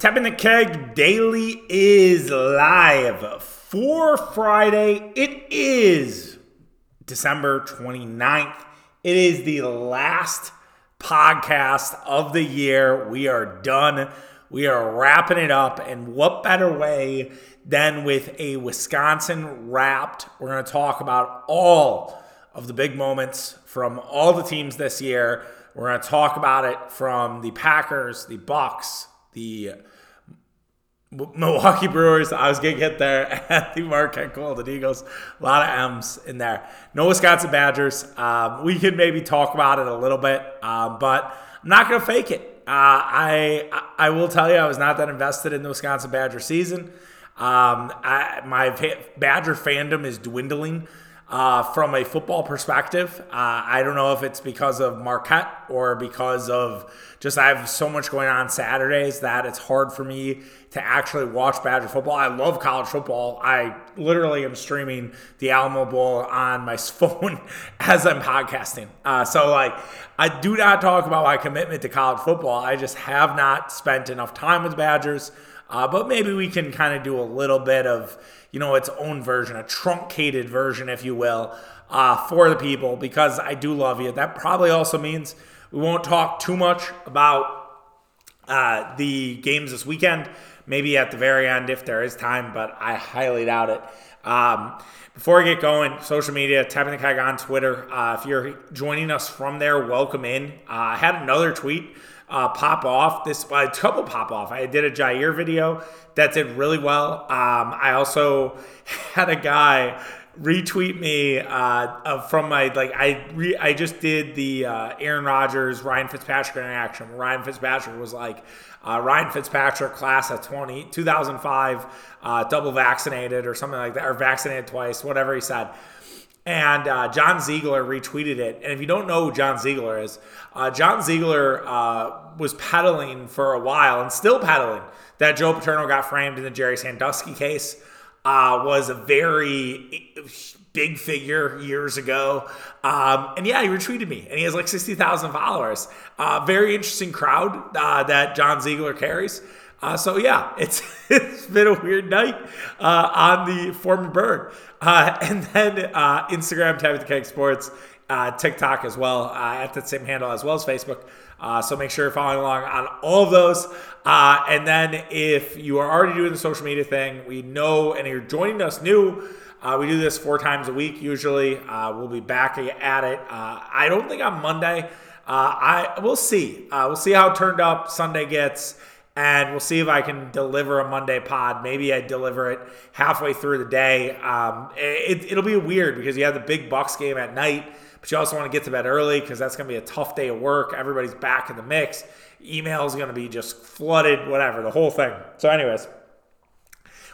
Tapping the Keg Daily is live for Friday. It is December 29th. It is the last podcast of the year. We are done. We are wrapping it up. And what better way than with a Wisconsin wrapped? We're going to talk about all of the big moments from all the teams this year. We're going to talk about it from the Packers, the Bucks, the Milwaukee Brewers. I was gonna get there at the Marquette Golden Eagles. A lot of M's in there. No Wisconsin Badgers. Um, we could maybe talk about it a little bit, um, but I'm not to fake it. Uh, I I will tell you, I was not that invested in the Wisconsin Badger season. Um, I, my Badger fandom is dwindling. Uh, from a football perspective, uh, I don't know if it's because of Marquette or because of just I have so much going on Saturdays that it's hard for me to actually watch Badger football. I love college football. I literally am streaming the Alamo Bowl on my phone as I'm podcasting. Uh, so, like, I do not talk about my commitment to college football. I just have not spent enough time with Badgers. Uh, but maybe we can kind of do a little bit of you know, its own version, a truncated version, if you will, uh, for the people because I do love you. That probably also means we won't talk too much about uh, the games this weekend. Maybe at the very end if there is time, but I highly doubt it. Um, before I get going, social media, tapping the keg on Twitter. Uh, if you're joining us from there, welcome in. Uh, I had another tweet uh, pop off. This a couple pop off. I did a Jaire video that did really well. Um, I also had a guy retweet me uh, from my like I re, I just did the uh, Aaron Rodgers Ryan Fitzpatrick interaction. Ryan Fitzpatrick was like uh, Ryan Fitzpatrick class of 20 2005 uh, double vaccinated or something like that or vaccinated twice whatever he said. And uh, John Ziegler retweeted it. And if you don't know who John Ziegler is, uh, John Ziegler uh, was peddling for a while and still peddling that Joe Paterno got framed in the Jerry Sandusky case. Uh, was a very big figure years ago. Um, and yeah, he retweeted me, and he has like 60,000 followers. Uh, very interesting crowd uh, that John Ziegler carries. Uh, so yeah, it's it's been a weird night uh, on the former bird, uh, and then uh, Instagram, Tapping the Keg Sports, uh, TikTok as well uh, at the same handle as well as Facebook. so make sure you're following along on all of those. and then if you are already doing the social media thing, we know, and you're joining us new. we do this four times a week usually. we'll be back at it. I don't think on Monday. I we'll see. we'll see how turned up Sunday gets and we'll see if I can deliver a Monday pod. Maybe I deliver it halfway through the day. Um, it, will be weird because you have the big Bucks game at night, but you also want to get to bed early because that's going to be a tough day of work. Everybody's back in the mix. Email is going to be just flooded, whatever, the whole thing. So, anyways,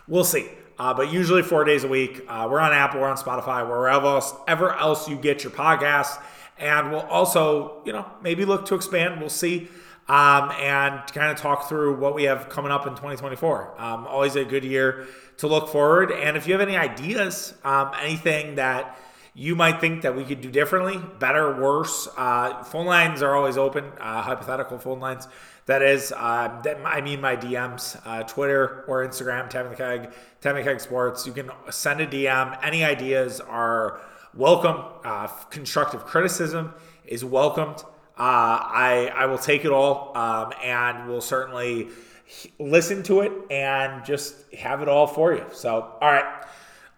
we'll see. Uh, but usually four days a week. Uh, we're on Apple, we're on Spotify, wherever else, ever else you get your podcasts. And we'll also, you know, maybe look to expand. We'll see um, and kind of talk through what we have coming up in 2024. Um, always a good year to look forward. And if you have any ideas, um, anything that you might think that we could do differently, better, worse, uh, phone lines are always open, uh, hypothetical phone lines. That is, uh, that, I mean my DMs, uh, Twitter or Instagram, Tapping the Keg, the Keg Sports. You can send a DM. Any ideas are welcome. Uh, constructive criticism is welcomed. Uh, I I will take it all, um, and will certainly listen to it and just have it all for you. So, all right,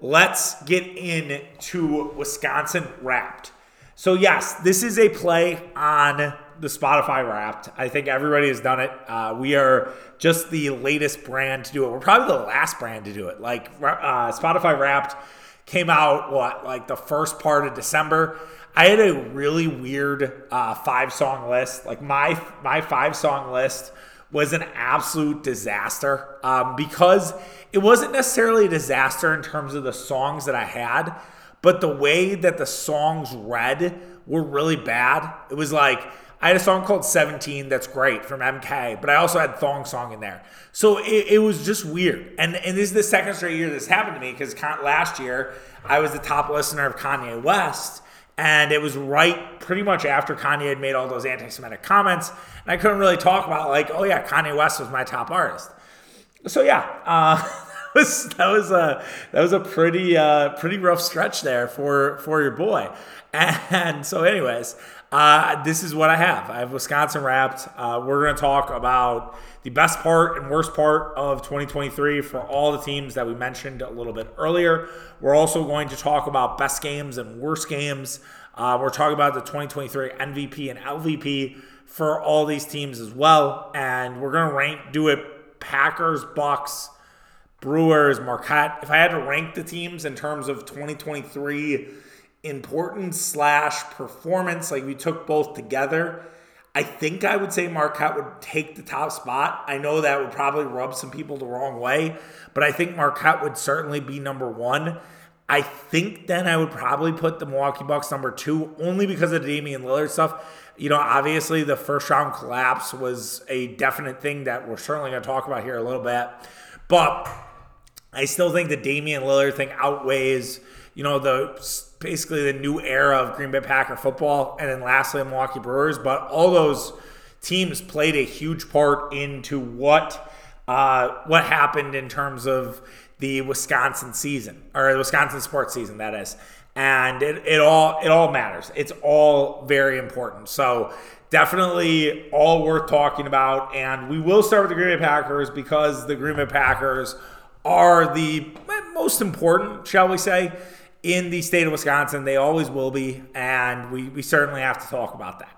let's get into Wisconsin Wrapped. So, yes, this is a play on the Spotify Wrapped. I think everybody has done it. Uh, we are just the latest brand to do it. We're probably the last brand to do it. Like uh, Spotify Wrapped came out what like the first part of December. I had a really weird uh, five song list. Like my my five song list was an absolute disaster um, because it wasn't necessarily a disaster in terms of the songs that I had, but the way that the songs read were really bad. It was like I had a song called 17 that's great from MK, but I also had Thong Song in there. So it, it was just weird. And, and this is the second straight year this happened to me because last year I was the top listener of Kanye West And it was right pretty much after Kanye had made all those anti Semitic comments. And I couldn't really talk about, like, oh, yeah, Kanye West was my top artist. So, yeah, uh, that was that was a that was a pretty uh, pretty rough stretch there for for your boy. And so, anyways, uh, this is what I have. I have Wisconsin wrapped. Uh, we're going to talk about the best part and worst part of 2023 for all the teams that we mentioned a little bit earlier. We're also going to talk about best games and worst games. Uh, we're talking about the 2023 MVP and LVP for all these teams as well. And we're going to rank, do it Packers, Bucks, Brewers, Marquette. If I had to rank the teams in terms of 2023 importance slash performance, like we took both together, I think I would say Marquette would take the top spot. I know that would probably rub some people the wrong way, but I think Marquette would certainly be number one. I think then I would probably put the Milwaukee Bucks number two, only because of the Damian Lillard stuff. You know, obviously the first round collapse was a definite thing that we're certainly going to talk about here a little bit. But I still think the Damian Lillard thing outweighs, you know, the basically the new era of Green Bay Packer football, and then lastly, Milwaukee Brewers. But all those teams played a huge part into what uh, what happened in terms of the Wisconsin season or the Wisconsin sports season, that is. And it, it all it all matters. It's all very important. So definitely all worth talking about. And we will start with the Green Bay Packers because the Green Bay Packers are the most important, shall we say, in the state of Wisconsin. They always will be, and we, we certainly have to talk about that.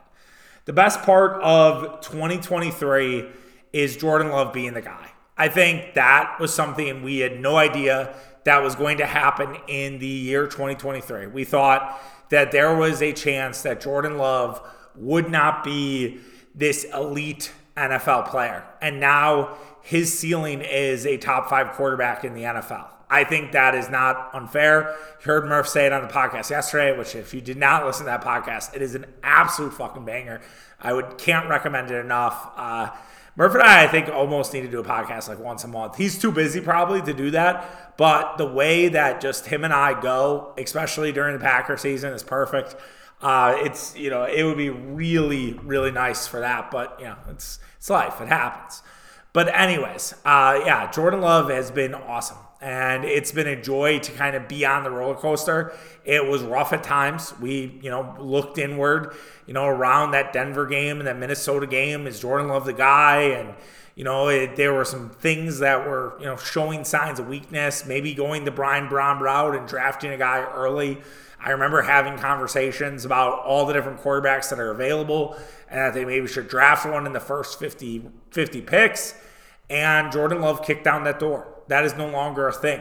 The best part of 2023 is Jordan Love being the guy. I think that was something we had no idea that was going to happen in the year 2023. We thought that there was a chance that Jordan Love would not be this elite NFL player. And now his ceiling is a top five quarterback in the NFL. I think that is not unfair. You heard Murph say it on the podcast yesterday, which if you did not listen to that podcast, it is an absolute fucking banger. I would can't recommend it enough. Uh, Murph and I, I think, almost need to do a podcast like once a month. He's too busy probably to do that, but the way that just him and I go, especially during the Packer season, is perfect. Uh, it's you know it would be really really nice for that, but you know it's it's life. It happens. But anyways, uh, yeah, Jordan Love has been awesome and it's been a joy to kind of be on the roller coaster. It was rough at times. We, you know, looked inward, you know, around that Denver game and that Minnesota game. Is Jordan Love the guy? And you know, it, there were some things that were, you know, showing signs of weakness. Maybe going the Brian Brown route and drafting a guy early. I remember having conversations about all the different quarterbacks that are available and that they maybe should draft one in the first 50, 50 picks. And Jordan Love kicked down that door that is no longer a thing.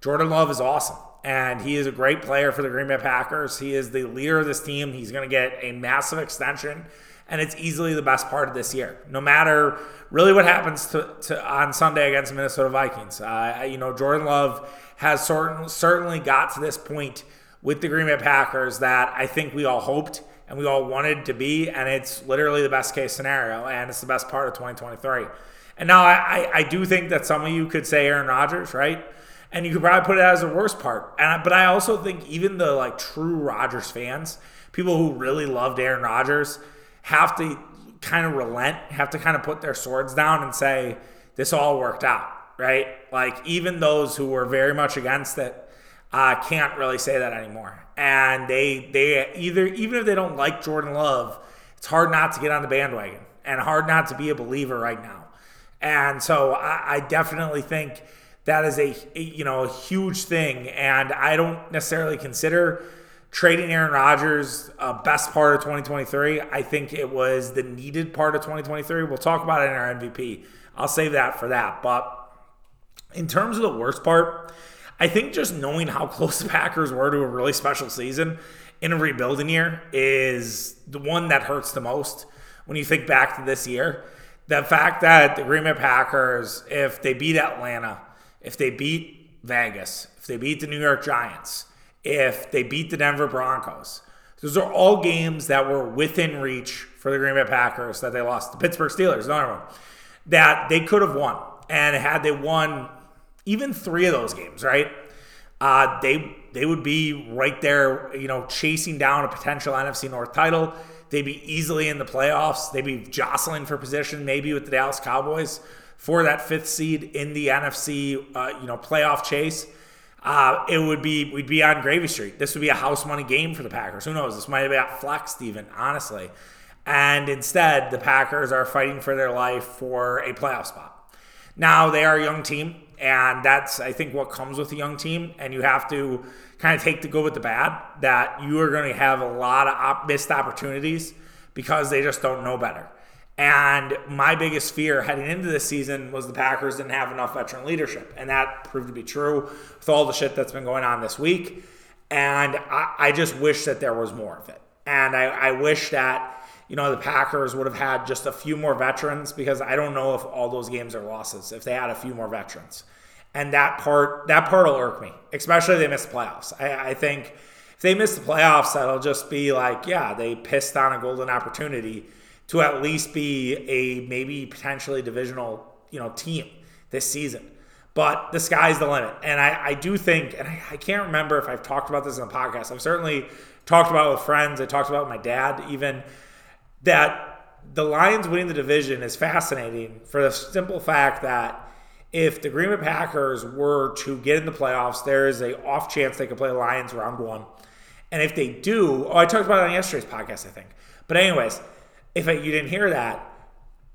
Jordan Love is awesome, and he is a great player for the Green Bay Packers. He is the leader of this team. He's going to get a massive extension, and it's easily the best part of this year. No matter really what happens to, to on Sunday against the Minnesota Vikings, uh, you know Jordan Love has certain, certainly got to this point with the Green Bay Packers that I think we all hoped and we all wanted to be, and it's literally the best case scenario, and it's the best part of 2023. And now I, I, do think that some of you could say Aaron Rodgers, right? And you could probably put it as the worst part. And I, but I also think even the like true Rodgers fans, people who really loved Aaron Rodgers, have to kind of relent, have to kind of put their swords down and say this all worked out, right? Like even those who were very much against it uh, can't really say that anymore. And they they either even if they don't like Jordan Love, it's hard not to get on the bandwagon and hard not to be a believer right now. And so I, I definitely think that is a, a, you know a huge thing. And I don't necessarily consider trading Aaron Rodgers a best part of 2023. I think it was the needed part of 2023. We'll talk about it in our MVP. I'll save that for that. But in terms of the worst part, I think just knowing how close the Packers were to a really special season in a rebuilding year is the one that hurts the most when you think back to this year the fact that the Green Bay Packers, if they beat Atlanta, if they beat Vegas, if they beat the New York Giants, if they beat the Denver Broncos, those are all games that were within reach for the Green Bay Packers that they lost. The Pittsburgh Steelers, another one, that they could have won. And had they won even three of those games, right? uh, they they would be right there, you know, chasing down a potential NFC North title. They'd be easily in the playoffs. They'd be jostling for position, maybe with the Dallas Cowboys for that fifth seed in the NFC, uh, you know, playoff chase. Uh, it would be we'd be on Gravy Street. This would be a house money game for the Packers. Who knows? This might have got flexed even, honestly. And instead, the Packers are fighting for their life for a playoff spot. Now they are a young team, and that's I think what comes with a young team. And you have to kind of take the good with the bad. That you are going to have a lot of op- missed opportunities because they just don't know better. And my biggest fear heading into this season was the Packers didn't have enough veteran leadership. And that proved to be true with all the shit that's been going on this week. And I, I just wish that there was more of it. And I, I wish that, you know, the Packers would have had just a few more veterans because I don't know if all those games are losses, if they had a few more veterans. And that part, that part will irk me, especially if they miss the playoffs. I, I think if they miss the playoffs, that'll just be like, yeah, they pissed on a golden opportunity to at least be a maybe potentially divisional, you know, team this season. But the sky's the limit. And I, I do think, and I, I can't remember if I've talked about this in the podcast. I've certainly talked about it with friends. I talked about with my dad, even that the Lions winning the division is fascinating for the simple fact that if the Green Bay Packers were to get in the playoffs, there is a off chance they could play the Lions round one. And if they do, oh, I talked about it on yesterday's podcast, I think. But anyways, if you didn't hear that,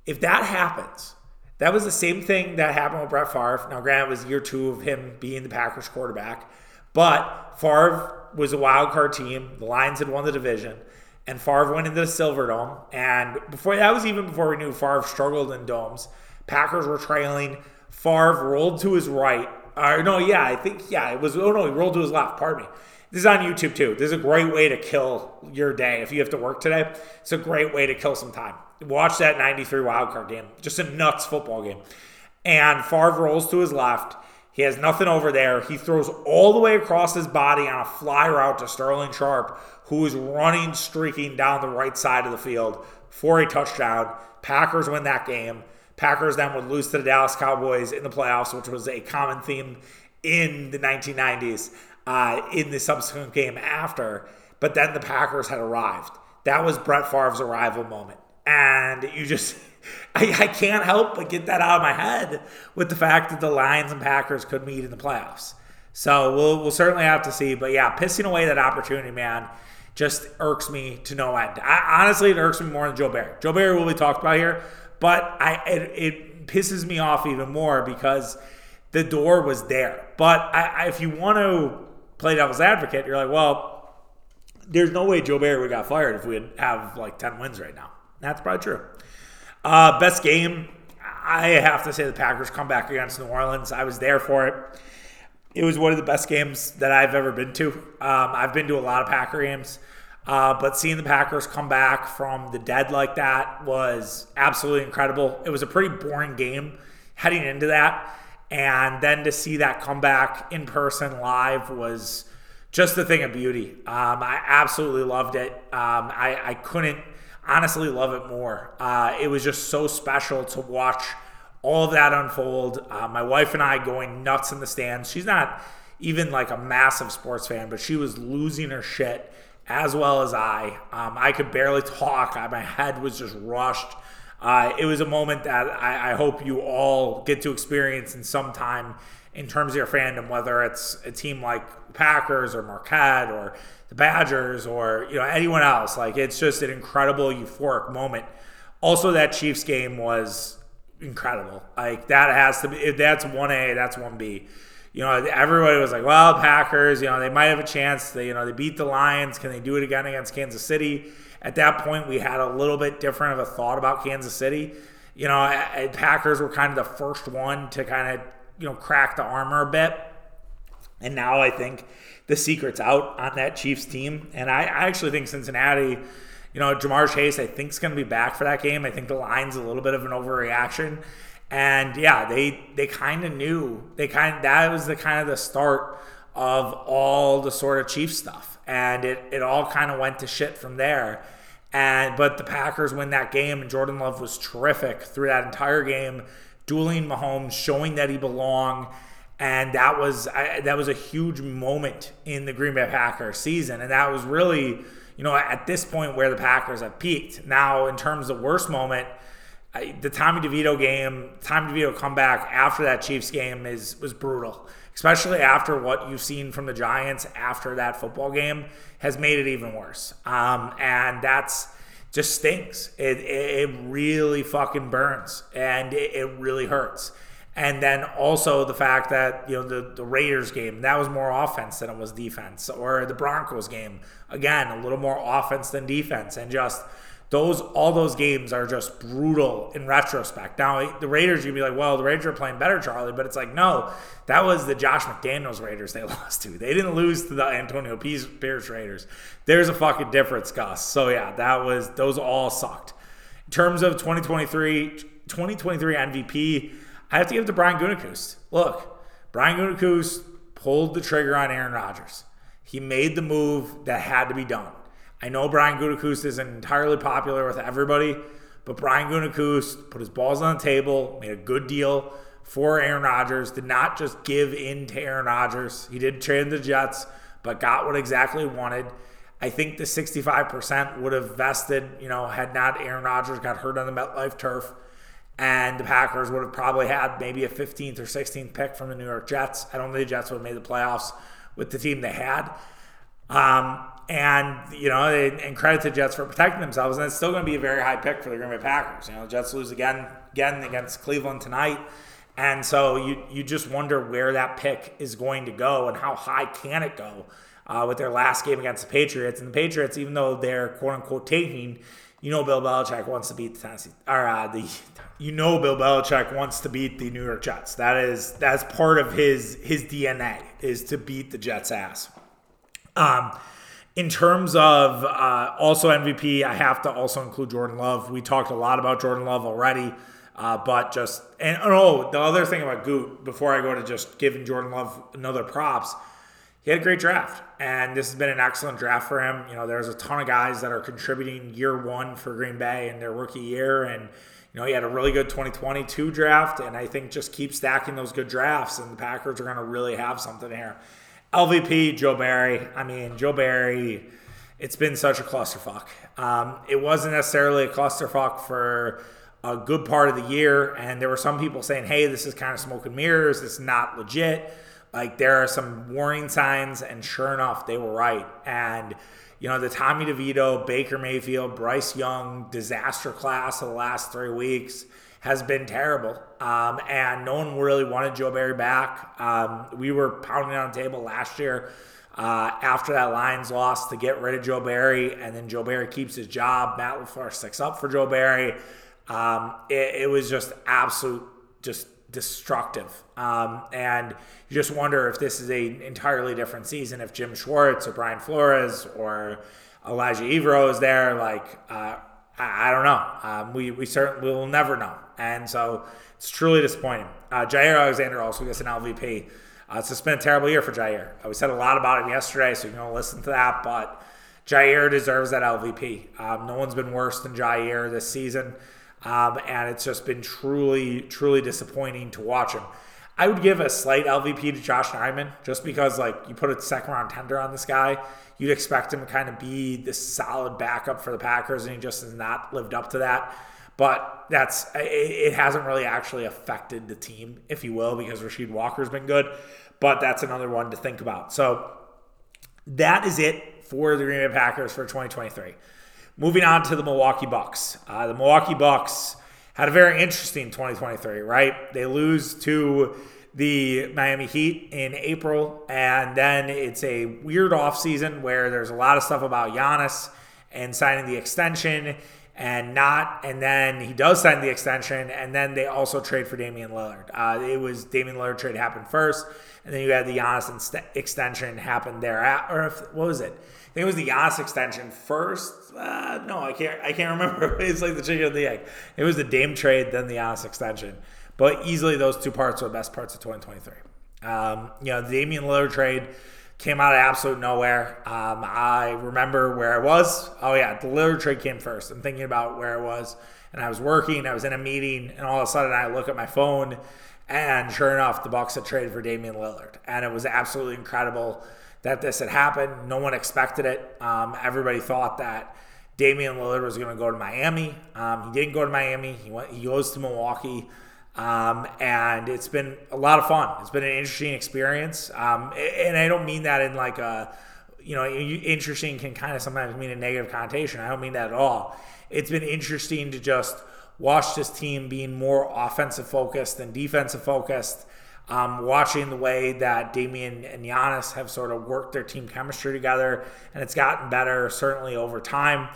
if that happens, that was the same thing that happened with Brett Favre. Now, granted, it was year two of him being the Packers quarterback, but Favre was a wild card team. The Lions had won the division, and Favre went into the Silverdome. And before that was even before we knew Favre struggled in domes. Packers were trailing. Favre rolled to his right. Uh, no, yeah, I think yeah, it was. Oh no, he rolled to his left. Pardon me. This is on YouTube too. This is a great way to kill your day. If you have to work today, it's a great way to kill some time. Watch that 93 wildcard game. Just a nuts football game. And Favre rolls to his left. He has nothing over there. He throws all the way across his body on a fly route to Sterling Sharpe, who is running, streaking down the right side of the field for a touchdown. Packers win that game. Packers then would lose to the Dallas Cowboys in the playoffs, which was a common theme in the 1990s uh, in the subsequent game after. But then the Packers had arrived. That was Brett Favre's arrival moment. And you just, I, I can't help but get that out of my head with the fact that the Lions and Packers could meet in the playoffs. So we'll, we'll certainly have to see. But yeah, pissing away that opportunity, man, just irks me to no end. I, honestly, it irks me more than Joe Barry. Joe Barry will be talked about here, but I it, it pisses me off even more because the door was there. But I, I, if you want to play devil's advocate, you're like, well, there's no way Joe Barry would got fired if we would have like 10 wins right now. That's probably true. Uh, best game, I have to say the Packers come back against New Orleans. I was there for it. It was one of the best games that I've ever been to. Um, I've been to a lot of Packer games, uh, but seeing the Packers come back from the dead like that was absolutely incredible. It was a pretty boring game heading into that. And then to see that come back in person live was just a thing of beauty. Um, I absolutely loved it. Um, I, I, couldn't honestly love it more. Uh, it was just so special to watch all of that unfold. Uh, my wife and I going nuts in the stands. She's not even like a massive sports fan, but she was losing her shit as well as I. Um, I could barely talk. My head was just rushed. Uh, it was a moment that I, I, hope you all get to experience in some time in terms of your fandom, whether it's a team like Packers or Marquette or the Badgers or you know anyone else. Like it's just an incredible euphoric moment. Also, that Chiefs game was incredible. Like that has to be. That's one A, that's one B. You know, everybody was like, "Well, Packers, you know, they might have a chance. They, you know, they beat the Lions. Can they do it again against Kansas City?" At that point, we had a little bit different of a thought about Kansas City. You know, Packers were kind of the first one to kind of, you know, crack the armor a bit. And now I think the secret's out on that Chiefs team. And I, I actually think Cincinnati, you know, Ja'Marr Chase, I think is going to be back for that game. I think the line's a little bit of an overreaction. And yeah, they they kind of knew they kind that was the kind of the start of all the sort of Chief stuff, and it it all kind of went to shit from there. And but the Packers win that game, and Jordan Love was terrific through that entire game, dueling Mahomes, showing that he belonged. and that was I, that was a huge moment in the Green Bay Packers season, and that was really you know at this point where the Packers have peaked. Now, in terms of worst moment, The Tommy DeVito game, Tommy DeVito comeback after that Chiefs game is was brutal, especially after what you've seen from the Giants after that football game has made it even worse. Um, and that's just stinks. It, it, it really fucking burns and it, it really hurts. And then also the fact that, you know, the, the Raiders game, that was more offense than it was defense. Or the Broncos game, again, a little more offense than defense. And just those all those games are just brutal in retrospect. Now the Raiders, you'd be like, well, the Raiders are playing better, Charlie, but it's like, no, that was the Josh McDaniels Raiders they lost to. They didn't lose to the Antonio Pierce Raiders. There's a fucking difference, Gus. So yeah, that was those all sucked. In terms of 2023, 2023 MVP, I have to give it to Brian Gutekunst. Look, Brian Gutekunst pulled the trigger on Aaron Rodgers. He made the move that had to be done. I know Brian Gutekunst isn't entirely popular with everybody, but Brian Gutekunst put his balls on the table, made a good deal for Aaron Rodgers, did not just give in to Aaron Rodgers. He did trade the Jets, but got what exactly wanted. I think the 65% would have vested, you know, had not Aaron Rodgers got hurt on the MetLife turf. And the Packers would have probably had maybe a 15th or 16th pick from the New York Jets. I don't think the Jets would have made the playoffs with the team they had. Um, and you know, and credit to Jets for protecting themselves. And it's still going to be a very high pick for the Green Bay Packers. You know, Jets lose again, again against Cleveland tonight, and so you you just wonder where that pick is going to go and how high can it go uh, with their last game against the Patriots. And the Patriots, even though they're quote unquote taking, you know, Bill Belichick wants to beat the Tennessee or uh, the. You know, Bill Belichick wants to beat the New York Jets. That is that's part of his his DNA is to beat the Jets' ass. Um, in terms of uh, also MVP, I have to also include Jordan Love. We talked a lot about Jordan Love already, uh, but just and oh, the other thing about Gute before I go to just giving Jordan Love another props, he had a great draft, and this has been an excellent draft for him. You know, there's a ton of guys that are contributing year one for Green Bay in their rookie year, and you know he had a really good 2022 draft, and I think just keep stacking those good drafts, and the Packers are going to really have something here. LVP, Joe Barry. I mean, Joe Barry, it's been such a clusterfuck. Um, it wasn't necessarily a clusterfuck for a good part of the year, and there were some people saying, hey, this is kind of smoke and mirrors, it's not legit. Like, there are some warning signs, and sure enough, they were right. And, you know, the Tommy DeVito, Baker Mayfield, Bryce Young disaster class of the last three weeks has been terrible. Um, and no one really wanted Joe Barry back. Um, we were pounding on the table last year uh, after that Lions loss to get rid of Joe Barry, and then Joe Barry keeps his job. Matt LaFleur sticks up for Joe Barry. Um, it, it, was just absolute, just destructive. Um, and you just wonder if this is an entirely different season, if Jim Schwartz or Brian Flores or Ejiro Evero is there. Like, uh, I, don't know. Um, we, we certainly will never know. And so it's truly disappointing. Uh, Jaire Alexander also gets an LVP. Uh, it's just been a terrible year for Jaire. Uh, we said a lot about him yesterday, so you can listen to that. But Jaire deserves that LVP. Um, no one's been worse than Jaire this season. Um, and it's just been truly, truly disappointing to watch him. I would give a slight LVP to Yosh Nijman just because, like, you put a second round tender on this guy. You'd expect him to kind of be this solid backup for the Packers, and he just has not lived up to that. But that's it hasn't really actually affected the team, if you will, because Rasheed Walker's been good. But that's another one to think about. So that is it for the Green Bay Packers for 2023. Moving on to the Milwaukee Bucks. Uh, the Milwaukee Bucks had a very interesting 2023, right? They lose to the Miami Heat in April, and then it's a weird offseason where there's a lot of stuff about Giannis and signing the extension and not. And then he does sign the extension, and then they also trade for Damian Lillard. Uh, it was Damian Lillard trade happened first, and then you had the Giannis inst- extension happen there. At, or if, what was it? I think it was the Giannis extension first. Uh, no, I can't. I can't remember. it's like the chicken and the egg. It was the Dame trade, then the Giannis extension. But easily, those two parts are the best parts of 2023. Um, you know, the Damian Lillard trade came out of absolute nowhere. Um, I remember where I was. Oh yeah, the Lillard trade came first. I'm thinking about where I was, and I was working. I was in a meeting, and all of a sudden I look at my phone. And sure enough, the Bucks had traded for Damian Lillard, and it was absolutely incredible that this had happened. No one expected it. Um, everybody thought that Damian Lillard was going to go to Miami. Um, he didn't go to Miami. He went. He goes to Milwaukee. Um, and it's been a lot of fun. It's been an interesting experience, um, and I don't mean that in like a, you know, interesting can kind of sometimes mean a negative connotation. I don't mean that at all. It's been interesting to just watch this team being more offensive focused than defensive focused. Um, watching the way that Damian and Giannis have sort of worked their team chemistry together, and it's gotten better certainly over time.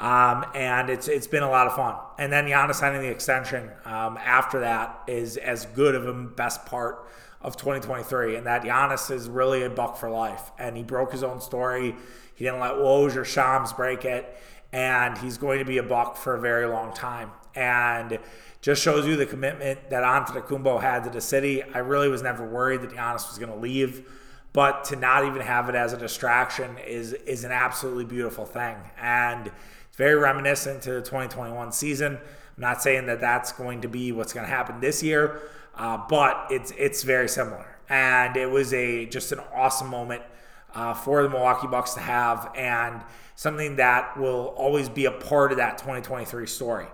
Um, and it's it's been a lot of fun. And then Giannis signing the extension um, after that is as good of a best part of 2023. And that Giannis is really a buck for life. And he broke his own story. He didn't let Woj or Shams break it. And he's going to be a buck for a very long time. And just shows you the commitment that Antetokounmpo had to the city. I really was never worried that Giannis was going to leave. But to not even have it as a distraction is is an absolutely beautiful thing. And it's very reminiscent to the 2021 season. I'm not saying that that's going to be what's going to happen this year, uh, but it's it's very similar. And it was a just an awesome moment uh, for the Milwaukee Bucks to have, and something that will always be a part of that 2023 story.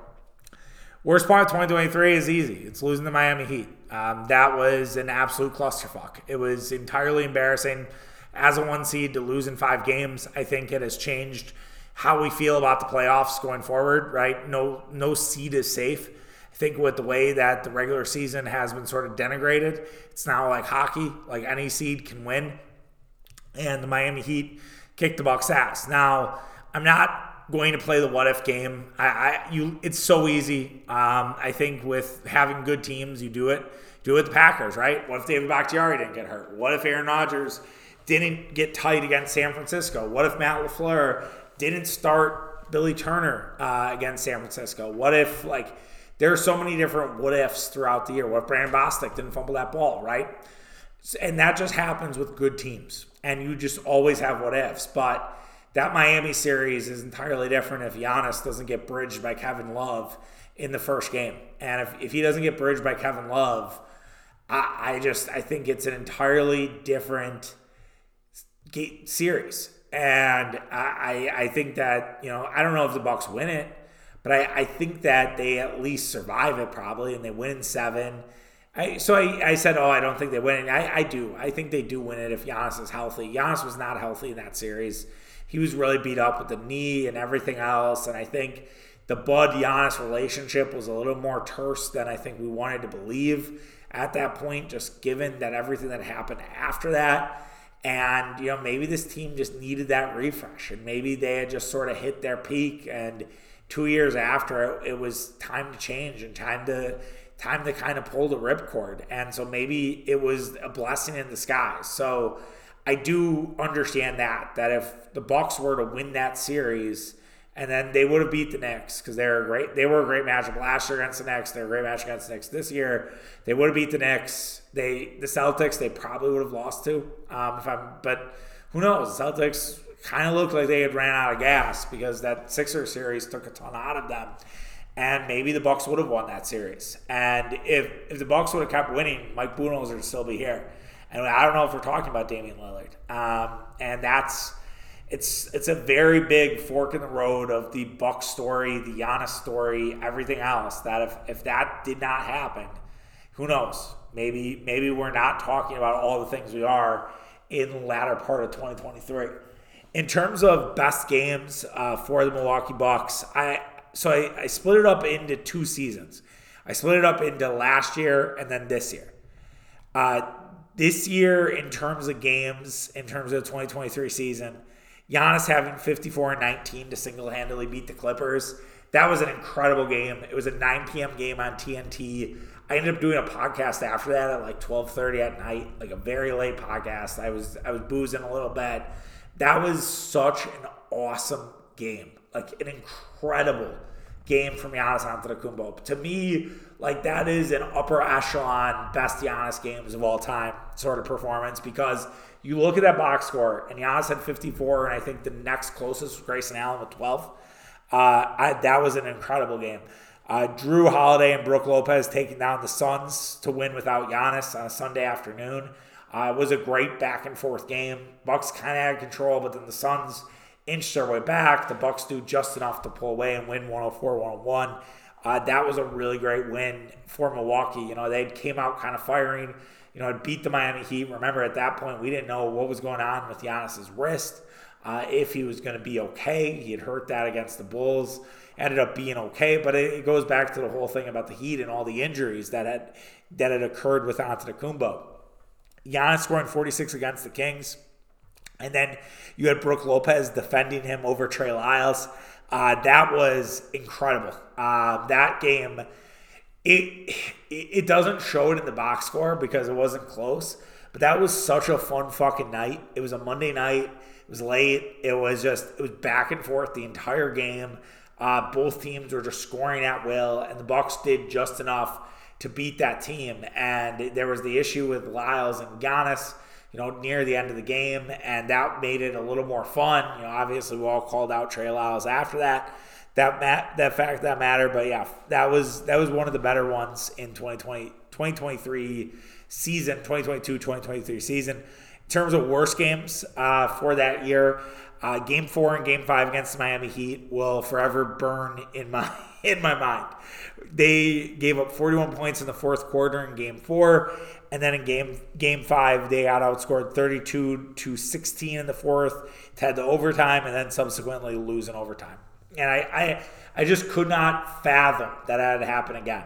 Worst part of 2023 is easy. It's losing the Miami Heat. Um, that was an absolute clusterfuck. It was entirely embarrassing as a one seed to lose in five games. I think it has changed how we feel about the playoffs going forward, right? No, no seed is safe. I think with the way that the regular season has been sort of denigrated, it's now like hockey, like any seed can win. And the Miami Heat kicked the Bucks ass. Now, I'm not going to play the what if game. I, I you it's so easy. Um, I think with having good teams, you do it. Do it with the Packers, right? What if David Bakhtiari didn't get hurt? What if Aaron Rodgers didn't get tight against San Francisco? What if Matt LaFleur didn't start Billy Turner uh, against San Francisco? What if like there are so many different what ifs throughout the year? What if Brandon Bostick didn't fumble that ball, right? And that just happens with good teams, and you just always have what ifs. But that Miami series is entirely different if Giannis doesn't get bridged by Kevin Love in the first game, and if, if he doesn't get bridged by Kevin Love, I, I just I think it's an entirely different series and I, I think that, you know, I don't know if the Bucks win it, but I, I think that they at least survive it probably and they win in seven. I, so I, I said, oh, I don't think they win it. I, I do. I think they do win it if Giannis is healthy. Giannis was not healthy in that series. He was really beat up with the knee and everything else. And I think the Bud Giannis relationship was a little more terse than I think we wanted to believe at that point, just given that everything that happened after that. And, you know, maybe this team just needed that refresh. And maybe they had just sort of hit their peak. And two years after, it, it was time to change and time to time to kind of pull the ripcord. And so maybe it was a blessing in disguise. So I do understand that, that if the Bucks were to win that series, and then they would have beat the Knicks because they're great. They were a great matchup last year against the Knicks. They're a great match against the Knicks this year. They would have beat the Knicks. They the Celtics they probably would have lost to. Um, if I'm, but who knows? The Celtics kind of looked like they had ran out of gas because that Sixer series took a ton out of them. And maybe the Bucks would have won that series. And if if the Bucks would have kept winning, Mike Budenholzer would still be here. And I don't know if we're talking about Damian Lillard. Um, and that's it's it's a very big fork in the road of the Buck story, the Giannis story, everything else. That if if that did not happen, who knows? Maybe maybe we're not talking about all the things we are in the latter part of 2023. In terms of best games uh, for the Milwaukee Bucks, I so I, I split it up into two seasons. I split it up into last year and then this year. Uh, this year, in terms of games, in terms of the 2023 season, Giannis having 54 and 19 to single handedly beat the Clippers. That was an incredible game. It was a 9 p.m. game on TNT. I ended up doing a podcast after that at like 12:30 at night, like a very late podcast. I was I was boozing a little bit. That was such an awesome game, like an incredible game from Giannis Antetokounmpo. To me, like that is an upper echelon best Giannis games of all time sort of performance because you look at that box score, and Giannis had 54, and I think the next closest was Grayson Allen with 12. Uh, I, that was an incredible game. Uh, Jrue Holiday and Brook Lopez taking down the Suns to win without Giannis on a Sunday afternoon. Uh, it was a great back and forth game. Bucks kind of had control, but then the Suns inched their way back. The Bucks do just enough to pull away and win 104-101. Uh, that was a really great win for Milwaukee. You know, they came out kind of firing. You know, beat the Miami Heat. Remember, at that point, we didn't know what was going on with Giannis's wrist, uh, if he was going to be okay. He had hurt that against the Bulls. Ended up being okay, but it, it, goes back to the whole thing about the Heat and all the injuries that had that had occurred with Antetokounmpo. Giannis scoring 46 against the Kings. And then you had Brook Lopez defending him over Trey Lyles. Uh, that was incredible. Uh, that game, it it doesn't show it in the box score because it wasn't close. But that was such a fun fucking night. It was a Monday night. It was late. It was just it was back and forth the entire game. Uh, both teams were just scoring at will, and the Bucks did just enough to beat that team. And there was the issue with Lyles and Giannis you know, near the end of the game, and that made it a little more fun. You know, obviously we all called out Trey Lyles after that. That mat, that fact that mattered, but yeah, that was that was one of the better ones in 2020 2023 season, 2022 2023 season. In terms of worst games uh, for that year, uh, game four and game five against the Miami Heat will forever burn in my in my mind. They gave up 41 points in the fourth quarter in game four and then in game game five, they got outscored 32 to 16 in the fourth, to head to overtime, and then subsequently lose in overtime. And I, I, I just could not fathom that had to happen again,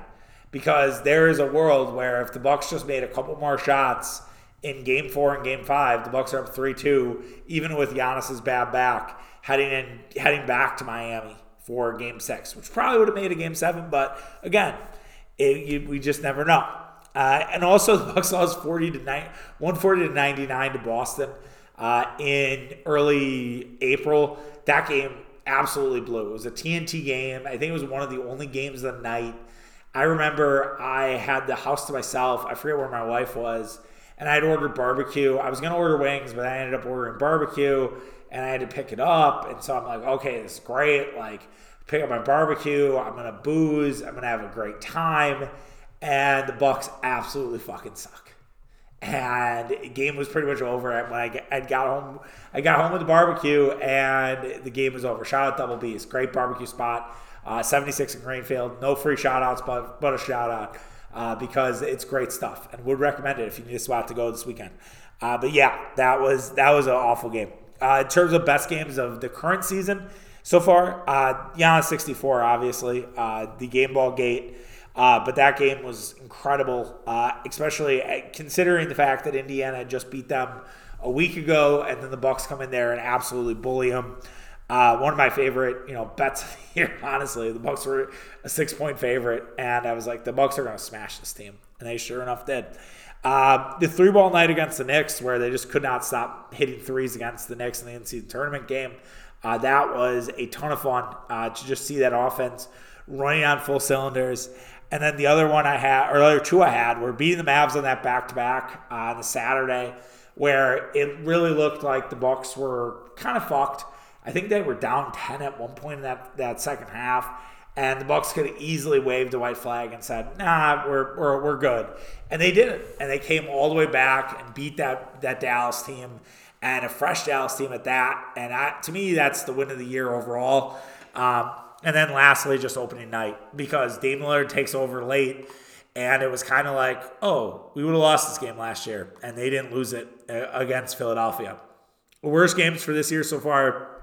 because there is a world where if the Bucks just made a couple more shots in Game Four and Game Five, the Bucks are up three two, even with Giannis's bad back, heading in heading back to Miami for Game Six, which probably would have made a Game Seven, but again, it, you, we just never know. Uh, and also, the Bucks lost 40 to 9, 140 to 99 to Boston uh, in early April. That game absolutely blew. It was a TNT game. I think it was one of the only games of the night. I remember I had the house to myself. I forget where my wife was, and I'd ordered barbecue. I was going to order wings, but I ended up ordering barbecue, and I had to pick it up. And so I'm like, okay, this is great. Like, pick up my barbecue. I'm going to booze. I'm going to have a great time and the Bucks absolutely fucking suck. And game was pretty much over And when I, I got home. I got home with the barbecue, and the game was over. Shout out Double B's, great barbecue spot. Uh, 76 in Greenfield. No free shout outs, but, but a shout out uh, because it's great stuff and would recommend it if you need a spot to go this weekend. Uh, but yeah, that was that was an awful game. Uh, in terms of best games of the current season so far, uh, Giannis 64, obviously. Uh, the game ball gate uh, but that game was incredible, uh, especially uh, considering the fact that Indiana just beat them a week ago, and then the Bucks come in there and absolutely bully them. Uh, one of my favorite, you know, bets here. Honestly, the Bucks were a six-point favorite, and I was like, the Bucks are going to smash this team, and they sure enough did. Uh, the three-ball night against the Knicks, where they just could not stop hitting threes against the Knicks in the NCAA tournament game, uh, that was a ton of fun to just see that offense running on full cylinders. And then the other one I had, or the other two I had, were beating the Mavs on that back to back on the Saturday, where it really looked like the Bucks were kind of fucked. I think they were down 10 at one point in that, that second half. And the Bucks could have easily waved a white flag and said, "Nah, we're, we're, we're good," and they didn't. And they came all the way back and beat that that Dallas team, and a fresh Dallas team at that. And I, to me, that's the win of the year overall. Um, and then lastly, just opening night because Dame Lillard takes over late. And it was kind of like, oh, we would have lost this game last year. And they didn't lose it uh, against Philadelphia. Worst games for this year so far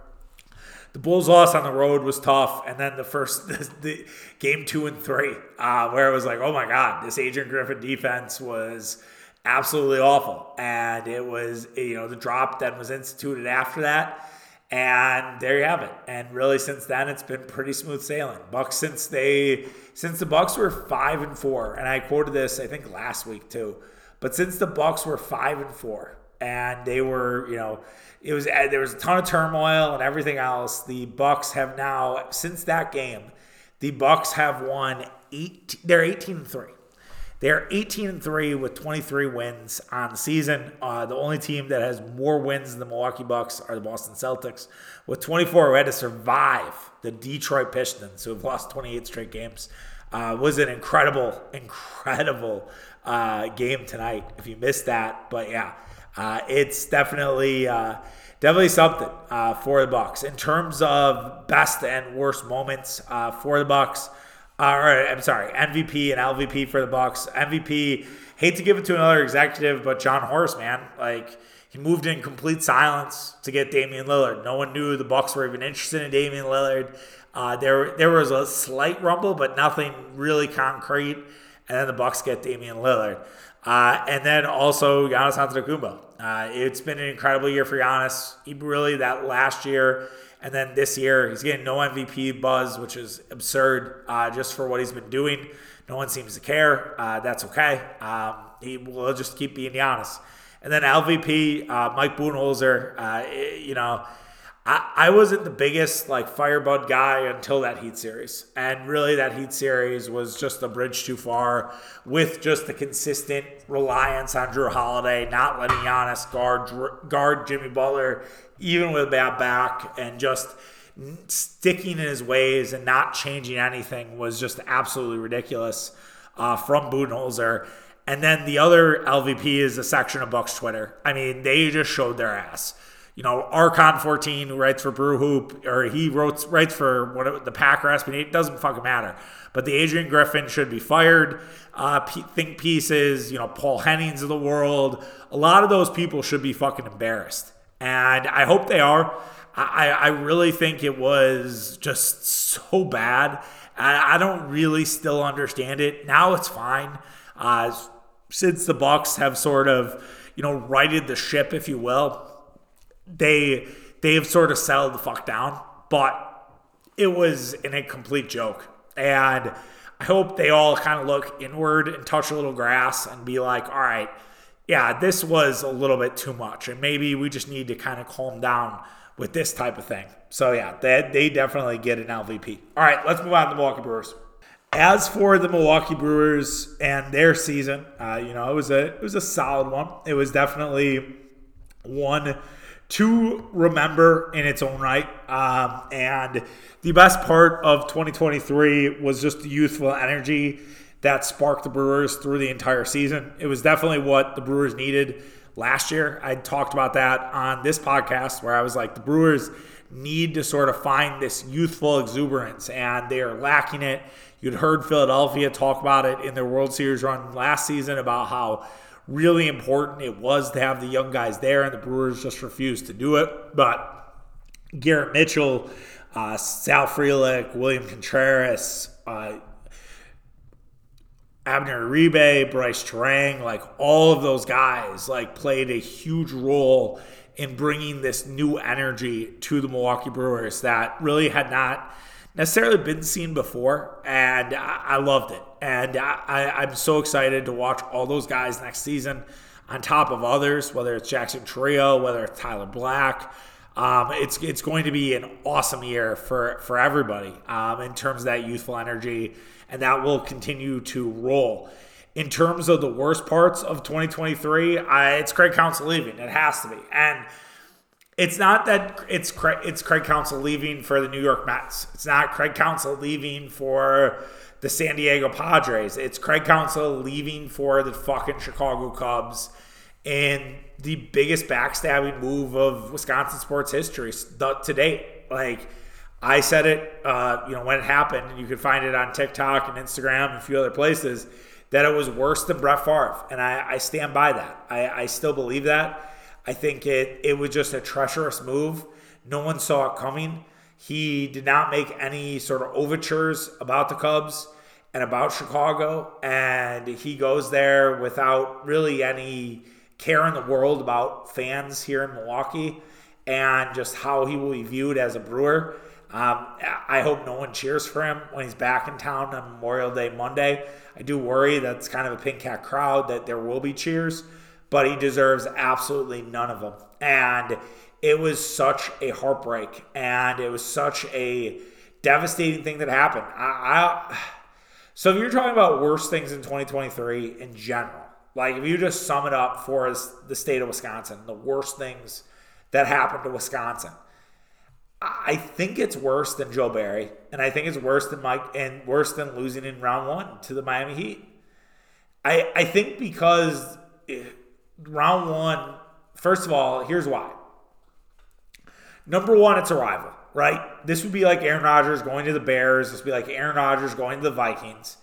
the Bulls loss on the road was tough, and then the first the, the game two and three, uh, where it was like, oh my god, this Adrian Griffin defense was absolutely awful, and it was you know the drop that was instituted after that and there you have it. And really, since then, it's been pretty smooth sailing. Bucks since they since the Bucks were five and four, and I quoted this I think last week too. But since the Bucks were five and four, and they were you know it was uh, there was a ton of turmoil and everything else. The Bucks have now since that game, the Bucks have won eight. They're eighteen and three. They're 18 and 3 with 23 wins on the season. Uh, the only team that has more wins than the Milwaukee Bucks are the Boston Celtics with 24 who had to survive the Detroit Pistons, who have lost 28 straight games. Uh, was an incredible, incredible uh, game tonight. If you missed that, but yeah, uh, it's definitely uh, definitely something uh, for the Bucks in terms of best and worst moments for the Bucks. Or I'm sorry, MVP and LVP for the Bucks. MVP, hate to give it to another executive, but Jon Horst, man, like he moved in complete silence to get Damian Lillard. No one knew the Bucks were even interested in Damian Lillard. Uh, there, there was a slight rumble, but nothing really concrete. And then the Bucks get Damian Lillard. Uh, and then also Giannis Antetokounmpo. Uh, it's been an incredible year for Giannis. He really that last year, and then this year he's getting no MVP buzz, which is absurd uh, just for what he's been doing. No one seems to care. Uh, that's okay. Um, he will just keep being Giannis. And then LVP, uh, Mike Budenholzer. Uh, you know I, wasn't the biggest like Firebud guy until that Heat series. And really, that Heat series was just a bridge too far with just the consistent reliance on Jrue Holiday, not letting Giannis guard, guard Jimmy Butler, even with a bad back, and just sticking in his ways and not changing anything was just absolutely ridiculous uh, from Budenholzer. And then the other LVP is the section of Bucks Twitter. I mean, they just showed their ass you know, Archon14 who writes for Brew Hoop, or he wrote writes for what the Packer SB. It doesn't fucking matter. But the Adrian Griffin should be fired. Uh, think pieces, you know, Paul Hennings of the world. A lot of those people should be fucking embarrassed, and I hope they are. I, I really think it was just so bad. I, I don't really still understand it. Now it's fine. Uh, since the Bucks have sort of, you know, righted the ship, if you will they they've sort of settled the fuck down, but it was an incomplete joke. And I hope they all kind of look inward and touch a little grass and be like, all right, yeah, this was a little bit too much. And maybe we just need to kind of calm down with this type of thing. So, yeah, they, they definitely get an LVP. All right, let's move on to the Milwaukee Brewers. As for the Milwaukee Brewers and their season, uh, you know, it was a it was a solid one. It was definitely one to remember in its own right. Um, and the best part of 2023 was just the youthful energy that sparked the Brewers through the entire season. It was definitely what the Brewers needed last year. I talked about that on this podcast where I was like, the Brewers need to sort of find this youthful exuberance, and they are lacking it. You'd heard Philadelphia talk about it in their World Series run last season about how really important it was to have the young guys there, and the Brewers just refused to do it. But Garrett Mitchell, uh, Sal Frelick, William Contreras, uh, Abner Uribe, Brice Turang, like all of those guys, like played a huge role in bringing this new energy to the Milwaukee Brewers that really had not necessarily been seen before, and I, I loved it. And I, am so excited to watch all those guys next season on top of others, whether it's Jackson Chourio, whether it's Tyler Black. Um, it's it's going to be an awesome year for for everybody um, in terms of that youthful energy, and that will continue to roll. In terms of the worst parts of 2023, I, it's Craig Counsell leaving. It has to be, and it's not that it's Craig, it's Craig Counsell leaving for the New York Mets. It's not Craig Counsell leaving for the San Diego Padres. It's Craig Counsell leaving for the fucking Chicago Cubs and the biggest backstabbing move of Wisconsin sports history to date. Like I said it, uh, you know, when it happened, and you can find it on TikTok and Instagram and a few other places, that it was worse than Brett Favre, and I, I stand by that. I, I still believe that. I think it it was just a treacherous move. No one saw it coming. He did not make any sort of overtures about the Cubs and about Chicago. And he goes there without really any care in the world about fans here in Milwaukee and just how he will be viewed as a Brewer. Um, I hope no one cheers for him when he's back in town on Memorial Day Monday. I do worry that's kind of a pink cat crowd that there will be cheers, but he deserves absolutely none of them. And it was such a heartbreak and it was such a devastating thing that happened. I, I So if you're talking about worst things in 2023 in general, like if you just sum it up for us, the state of Wisconsin, the worst things that happened to Wisconsin, I think it's worse than Joe Barry, and I think it's worse than Mike, and worse than losing in round one to the Miami Heat. I I think because eh, round one, first of all, here's why. Number one, it's a rival, right? This would be like Aaron Rodgers going to the Bears. This would be like Aaron Rodgers going to the Vikings.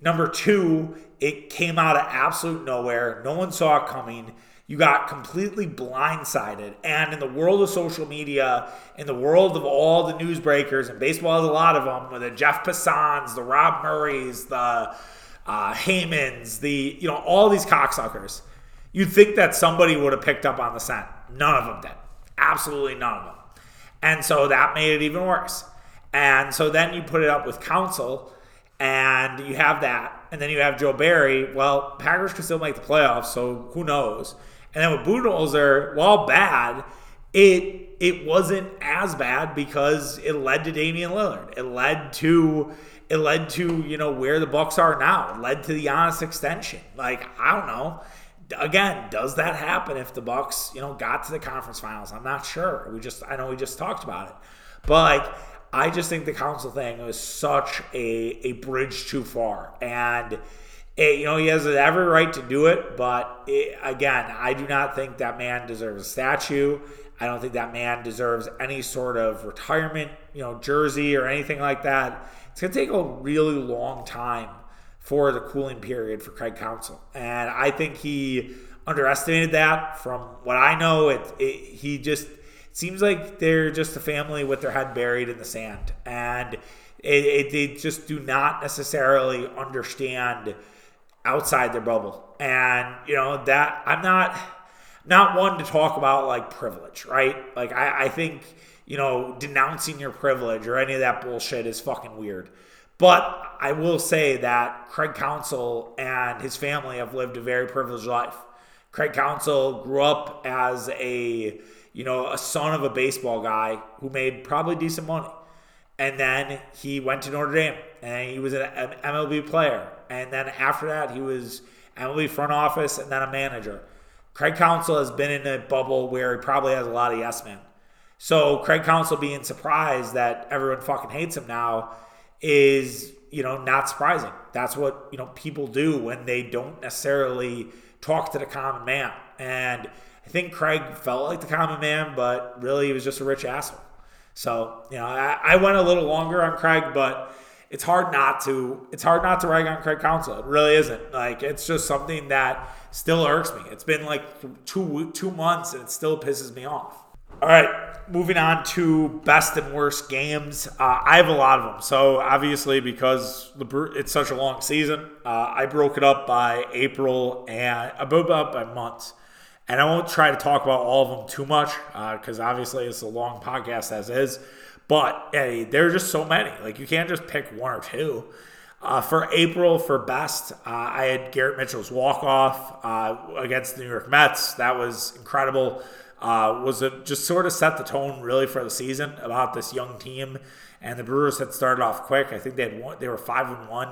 Number two, it came out of absolute nowhere. No one saw it coming. You got completely blindsided. And in the world of social media, in the world of all the newsbreakers, and baseball has a lot of them, with the Jeff Passans, the Rob Murrays, the uh, Heymans, the, you know, all these cocksuckers, you'd think that somebody would have picked up on the scent. None of them did. Absolutely none of them. And so that made it even worse. And so then you put it up with Counsell and you have that, and then you have Joe Barry. Well, Packers can still make the playoffs, so who knows? And then with Budenholzer, while bad, it it wasn't as bad because it led to Damian Lillard. It led to it led to you know where the Bucks are now. It led to the Giannis extension. Like I don't know. Again, does that happen if the Bucks you know got to the conference finals? I'm not sure. We just I know we just talked about it, but I just think the Counsell thing was such a, a bridge too far. And, it, you know, he has every right to do it. But it, again, I do not think that man deserves a statue. I don't think that man deserves any sort of retirement, you know, jersey or anything like that. It's going to take a really long time for the cooling period for Craig Counsell. And I think he underestimated that. From what I know, it, it he just seems like they're just a family with their head buried in the sand, and it, it, they just do not necessarily understand outside their bubble. And you know that I'm not not one to talk about like privilege, right? Like I, I think you know denouncing your privilege or any of that bullshit is fucking weird. But I will say that Craig Counsell and his family have lived a very privileged life. Craig Counsell grew up as a you know, a son of a baseball guy who made probably decent money. And then he went to Notre Dame and he was an MLB player. And then after that, he was MLB front office and then a manager. Craig Counsell has been in a bubble where he probably has a lot of yes men. So Craig Counsell being surprised that everyone fucking hates him now is, you know, not surprising. That's what, you know, people do when they don't necessarily talk to the common man. And I think Craig felt like the common man, but really he was just a rich asshole. So, you know, I, I went a little longer on Craig, but it's hard not to it's hard not to rag on Craig Counsell. It really isn't. Like it's just something that still irks me. It's been like two two months and it still pisses me off. All right, moving on to best and worst games. Uh, I have a lot of them. So obviously, because the it's such a long season, uh, I broke it up by April and I broke it up by months. And I won't try to talk about all of them too much because uh, obviously it's a long podcast as is. But hey, there are just so many. Like you can't just pick one or two. Uh, for April, for best, uh, I had Garrett Mitchell's walk off uh, against the New York Mets. That was incredible. Uh, was it just sort of set the tone really for the season about this young team, and the Brewers had started off quick. I think they had one, they were five and one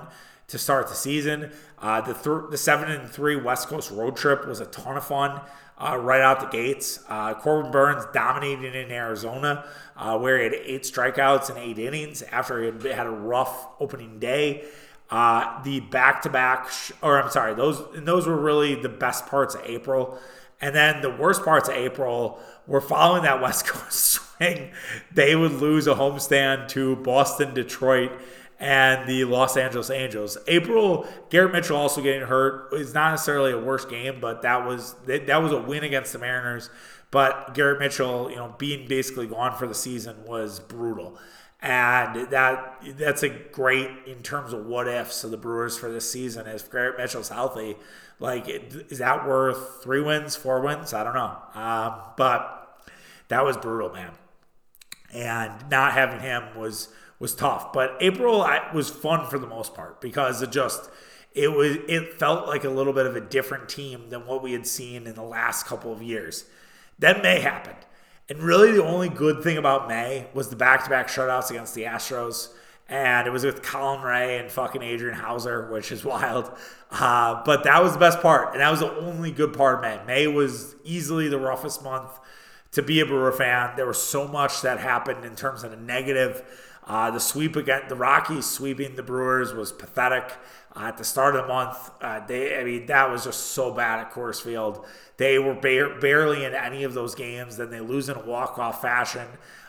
to start the season. Uh, the th- the seven and three West Coast road trip was a ton of fun uh, right out the gates. Uh, Corbin Burnes dominated in Arizona, uh, where he had eight strikeouts and eight innings after he had had a rough opening day. Uh, the back-to-back, or I'm sorry, those those were really the best parts of April. And then the worst parts of April were following that West Coast swing. They would lose a homestand to Boston, Detroit, and the Los Angeles Angels. April, Garrett Mitchell also getting hurt is not necessarily a worst game, but that was that was a win against the Mariners. But Garrett Mitchell, you know, being basically gone for the season was brutal. And that that's a great in terms of what ifs of the Brewers for this season. If Garrett Mitchell's healthy, like is that worth three wins, four wins? I don't know. Um, but that was brutal, man. And not having him was was tough. But April I, was fun for the most part because it just it was it felt like a little bit of a different team than what we had seen in the last couple of years. Then May happened. And really the only good thing about May was the back-to-back shutouts against the Astros and it was with Colin Rea and fucking Adrian Houser, which is wild. Uh, but that was the best part, and that was the only good part of May. May was easily the roughest month to be a Brewer fan. There was so much that happened in terms of the negative. Uh, the sweep against the Rockies sweeping the Brewers was pathetic. Uh, at the start of the month, uh, they I mean that was just so bad at Coors Field. They were ba- barely in any of those games. Then they lose in a walk off fashion.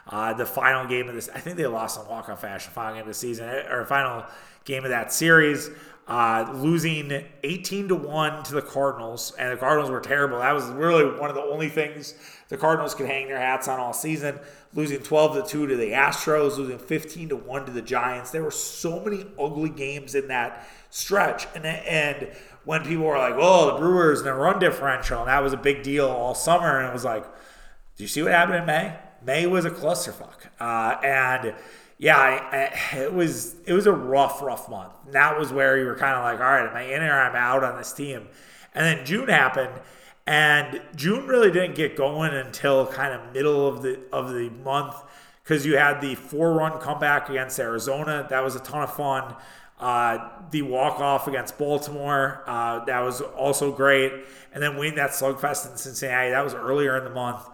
Uh, the final game of this, I think they lost in walk off fashion. Final game of the season or final game of that series. Uh, losing 18 to 1 to the Cardinals, and the Cardinals were terrible. That was really one of the only things the Cardinals could hang their hats on all season. Losing 12 to 2 to the Astros, losing 15 to 1 to the Giants. There were so many ugly games in that stretch. And, and when people were like, oh, the Brewers and their run differential, and that was a big deal all summer, and it was like, do you see what happened in May? May was a clusterfuck. Uh, and yeah, I, I, it was it was a rough, rough month. And that was where you were kind of like, all right, am I in or I'm out on this team? And then June happened, and June really didn't get going until kind of middle of the of the month because you had the four run comeback against Arizona. That was a ton of fun. Uh, the walk off against Baltimore, uh, that was also great. And then winning that slugfest in Cincinnati, that was earlier in the month.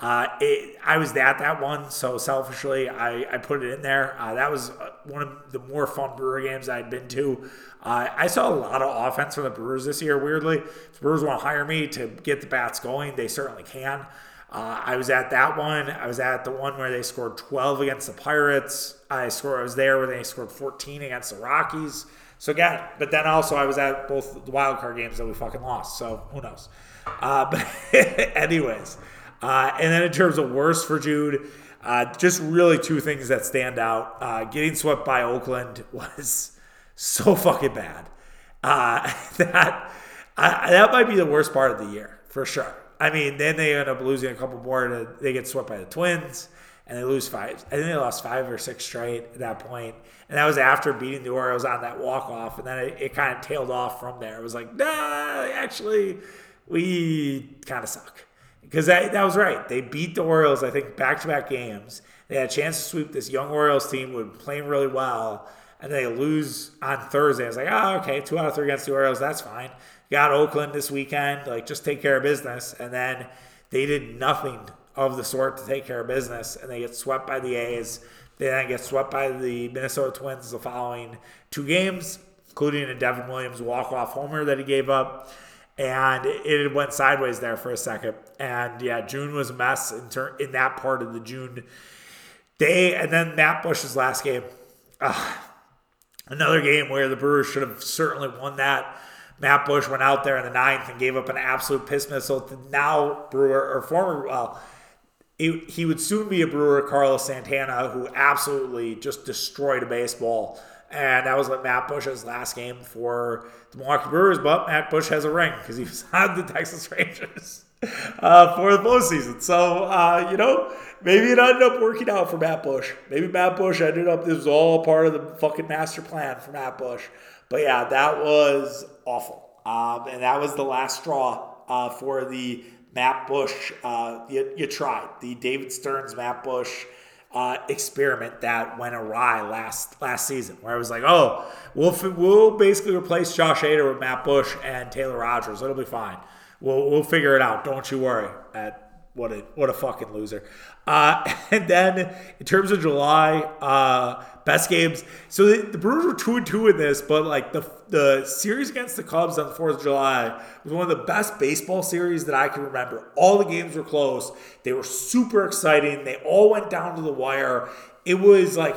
Uh, it, I was at that one, so selfishly, I, I put it in there. Uh, that was uh, one of the more fun Brewer games I'd been to. Uh, I saw a lot of offense from the Brewers this year, weirdly. If the Brewers want to hire me to get the bats going, they certainly can. Uh, I was at that one. I was at the one where they scored 12 against the Pirates. I scored. I was there where they scored 14 against the Rockies. So again, but then also I was at both the wild card games that we fucking lost. So who knows? But anyways, uh, and then in terms of worst for Jude, uh, just really two things that stand out. Uh, getting swept by Oakland was so fucking bad. Uh, that that might be the worst part of the year for sure. I mean, then they end up losing a couple more. To, they get swept by the Twins, and they lose five. I think they lost five or six straight at that point. And that was after beating the Orioles on that walk off, and then it, it kind of tailed off from there. It was like, nah, actually, we kind of suck because that, that was right. They beat the Orioles, I think, back to back games. They had a chance to sweep this young Orioles team who playing really well, and they lose on Thursday. I was like, oh, okay, two out of three against the Orioles, that's fine. got Oakland this weekend, like just take care of business. And then they did nothing of the sort to take care of business, and they get swept by the A's. They then get swept by the Minnesota Twins the following two games, including a Devin Williams walk-off homer that he gave up and it went sideways there for a second. And yeah, June was a mess in in that part of the June day. And then Matt Bush's last game, uh, another game where the Brewers should have certainly won that. Matt Bush went out there in the ninth and gave up an absolute piss missile to now Brewer or former well. He would soon be a Brewer, Carlos Santana, who absolutely just destroyed a baseball and that was like Matt Bush's last game for the Milwaukee Brewers. But Matt Bush has a ring because he was on the Texas Rangers uh, for the postseason. So, uh, you know, maybe it ended up working out for Matt Bush. Maybe Matt Bush ended up, this was all part of the fucking master plan for Matt Bush. But yeah, that was awful. Um, and that was the last straw uh, for the Matt Bush. Uh, you, you tried. The David Stearns, Matt Bush uh, experiment that went awry last last season, where I was like, oh, we'll we'll basically replace Josh Hader with Matt Bush and Taylor Rogers. It'll be fine. We'll we'll figure it out. Don't you worry. At what a what a fucking loser. Uh, and then in terms of July, uh, best games. So the, the, Brewers were two and two in this, but like the the series against the Cubs on the Fourth of July was one of the best baseball series that I can remember. All the games were close. They were super exciting. They all went down to the wire. It was like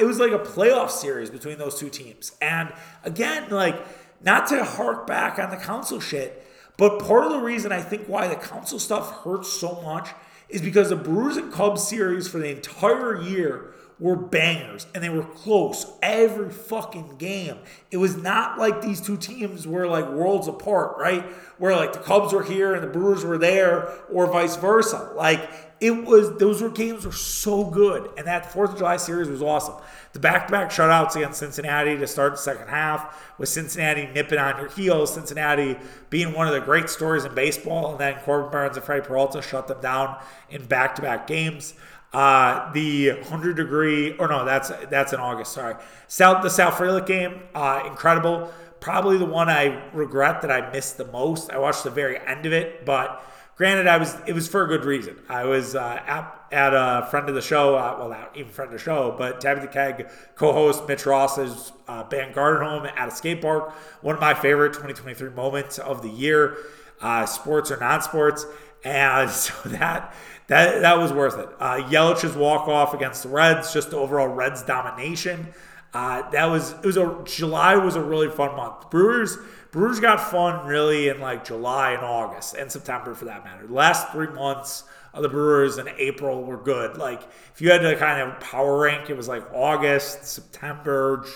it was like a playoff series between those two teams. And again, like not to hark back on the Counsell shit, but part of the reason I think why the Counsell stuff hurts so much is because the Brewers and Cubs series for the entire year were bangers and they were close every fucking game. It was not like these two teams were like worlds apart, right? Where like the Cubs were here and the Brewers were there or vice versa. Like it was those were games were so good and that 4th of July series was awesome. The back-to-back shutouts against Cincinnati to start the second half with Cincinnati nipping on your heels, Cincinnati being one of the great stories in baseball and then Corbin Burnes and Freddie Peralta shut them down in back-to-back games. Uh, the 100 degree, or no, that's that's in August. Sorry, South the South Frelick game, uh, incredible. Probably the one I regret that I missed the most. I watched the very end of it, but granted, I was it was for a good reason. I was uh, at, at a friend of the show, uh, well, not even friend of the show, but Tapping the Keg co-host Mitch Ross's uh, band Garden Home at a skate park. One of my favorite 2023 moments of the year, uh, sports or non-sports, and so that that that was worth it. Uh, Yelich's walk off against the Reds, just overall Reds domination. Uh, that was it was a July was a really fun month. Brewers Brewers got fun really in like July and August and September for that matter. The last three months of the Brewers in April were good. Like if you had to kind of power rank, it was like August, September,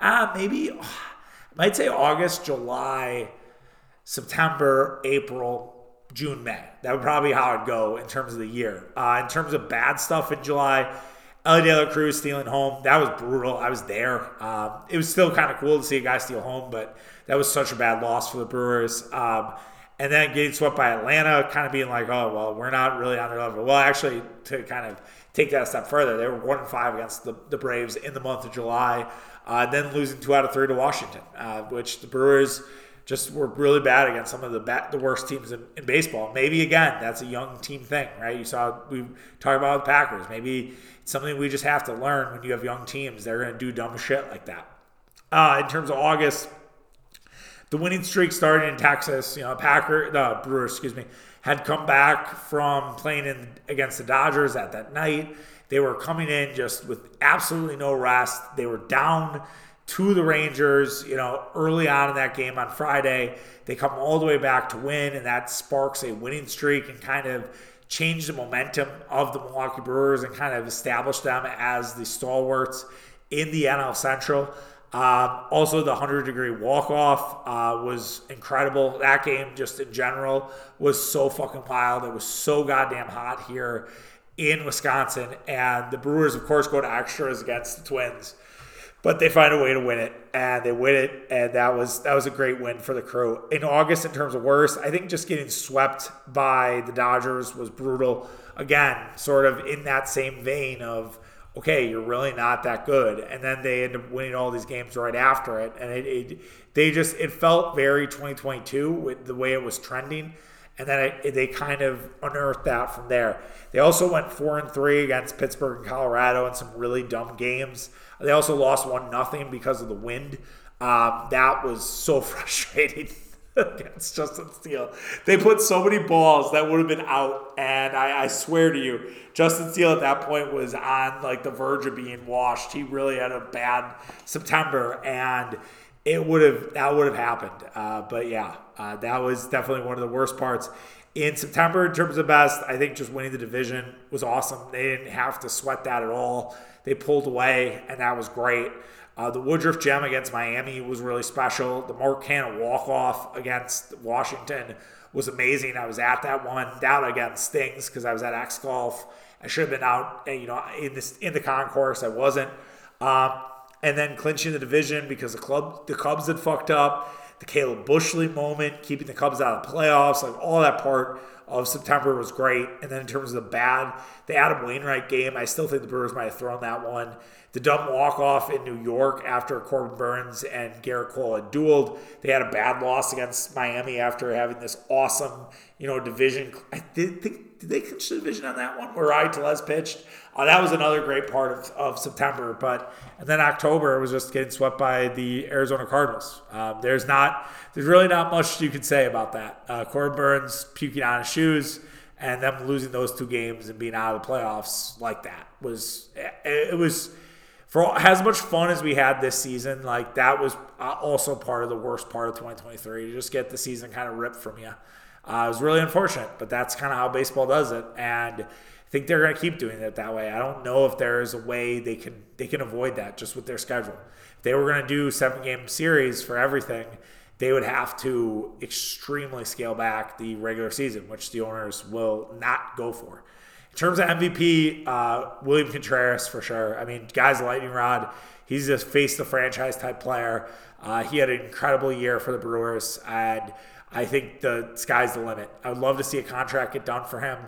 ah, maybe I might say August, July, September, April, June, May. That would probably how it'd go in terms of the year. Uh, in terms of bad stuff in July, Elly De La Cruz stealing home. That was brutal. I was there. Um, it was still kind of cool to see a guy steal home, but that was such a bad loss for the Brewers. Um, and then getting swept by Atlanta, kind of being like, oh, well, we're not really on their level. Well, actually, to kind of take that a step further, they were one and five against the, the Braves in the month of July. Uh, then losing two out of three to Washington, uh, which the Brewers just were really bad against some of the bad, the worst teams in, in, baseball. Maybe again, that's a young team thing, right? You saw we talked about the Packers. Maybe it's something we just have to learn when you have young teams. They're going to do dumb shit like that. Uh, in terms of August, the winning streak started in Texas. You know, Packer, the Brewers, excuse me, had come back from playing in against the Dodgers at that night. They were coming in just with absolutely no rest. They were down to the Rangers, you know, early on in that game on Friday. They come all the way back to win, and that sparks a winning streak and kind of change the momentum of the Milwaukee Brewers and kind of establish them as the stalwarts in the NL Central. Um, also, the 100 degree walk off uh, was incredible. That game, just in general, was so fucking wild. It was so goddamn hot here in Wisconsin. And the Brewers, of course, go to extras against the Twins but they find a way to win it and they win it and that was that was a great win for the crew. In august in terms of worst i think just getting swept by the dodgers was brutal. Again sort of in that same vein of okay you're really not that good. And then they end up winning all these games right after it and it, it they just it felt very 2022 with the way it was trending and then they kind of unearthed that from there. They also went four and three against pittsburgh and colorado in some really dumb games they also lost one nothing because of the wind. Um, that was so frustrating against Justin Steele. They put so many balls that would have been out, and I, I, swear to you, Justin Steele at that point was on like the verge of being washed. He really had a bad September, and it would have that would have happened. Uh, but yeah, uh, that was definitely one of the worst parts. In September, in terms of best, I think just winning the division was awesome. They didn't have to sweat that at all. They pulled away, and that was great. Uh, the Woodruff gem against Miami was really special. The Mark Canha walk off against Washington was amazing. I was at that one. That again stings because I was at X Golf. I should have been out, you know, in this in the concourse. I wasn't. Um, and then clinching the division because the club, the Cubs had fucked up. The Caleb Boushley moment, keeping the Cubs out of the playoffs, like all that part of September was great. And then in terms of the bad, the Adam Wainwright game, I still think the Brewers might have thrown that one. The dumb walk off in New York after Corbin Burnes and Gerrit Cole had dueled. They had a bad loss against Miami after having this awesome, you know, division. I did think did they clinch the division on that one where I Tellez pitched? Uh, that was another great part of, of September. But and then October was just getting swept by the Arizona Cardinals. Um, there's not there's really not much you can say about that. Uh, Corbin Burnes puking on his shoes and them losing those two games and being out of the playoffs like that was it was for as much fun as we had this season. Like that was uh, also part of the worst part of 2023 to just get the season kind of ripped from you. Uh, it was really unfortunate, but that's kind of how baseball does it, and I think they're going to keep doing it that way. I don't know if there is a way they can they can avoid that just with their schedule. If they were going to do seven game series for everything, they would have to extremely scale back the regular season, which the owners will not go for. In terms of MVP, uh, William Contreras for sure. I mean, guy's lightning rod. He's just face the franchise type player. Uh, he had an incredible year for the Brewers, and I think the sky's the limit. I would love to see a contract get done for him.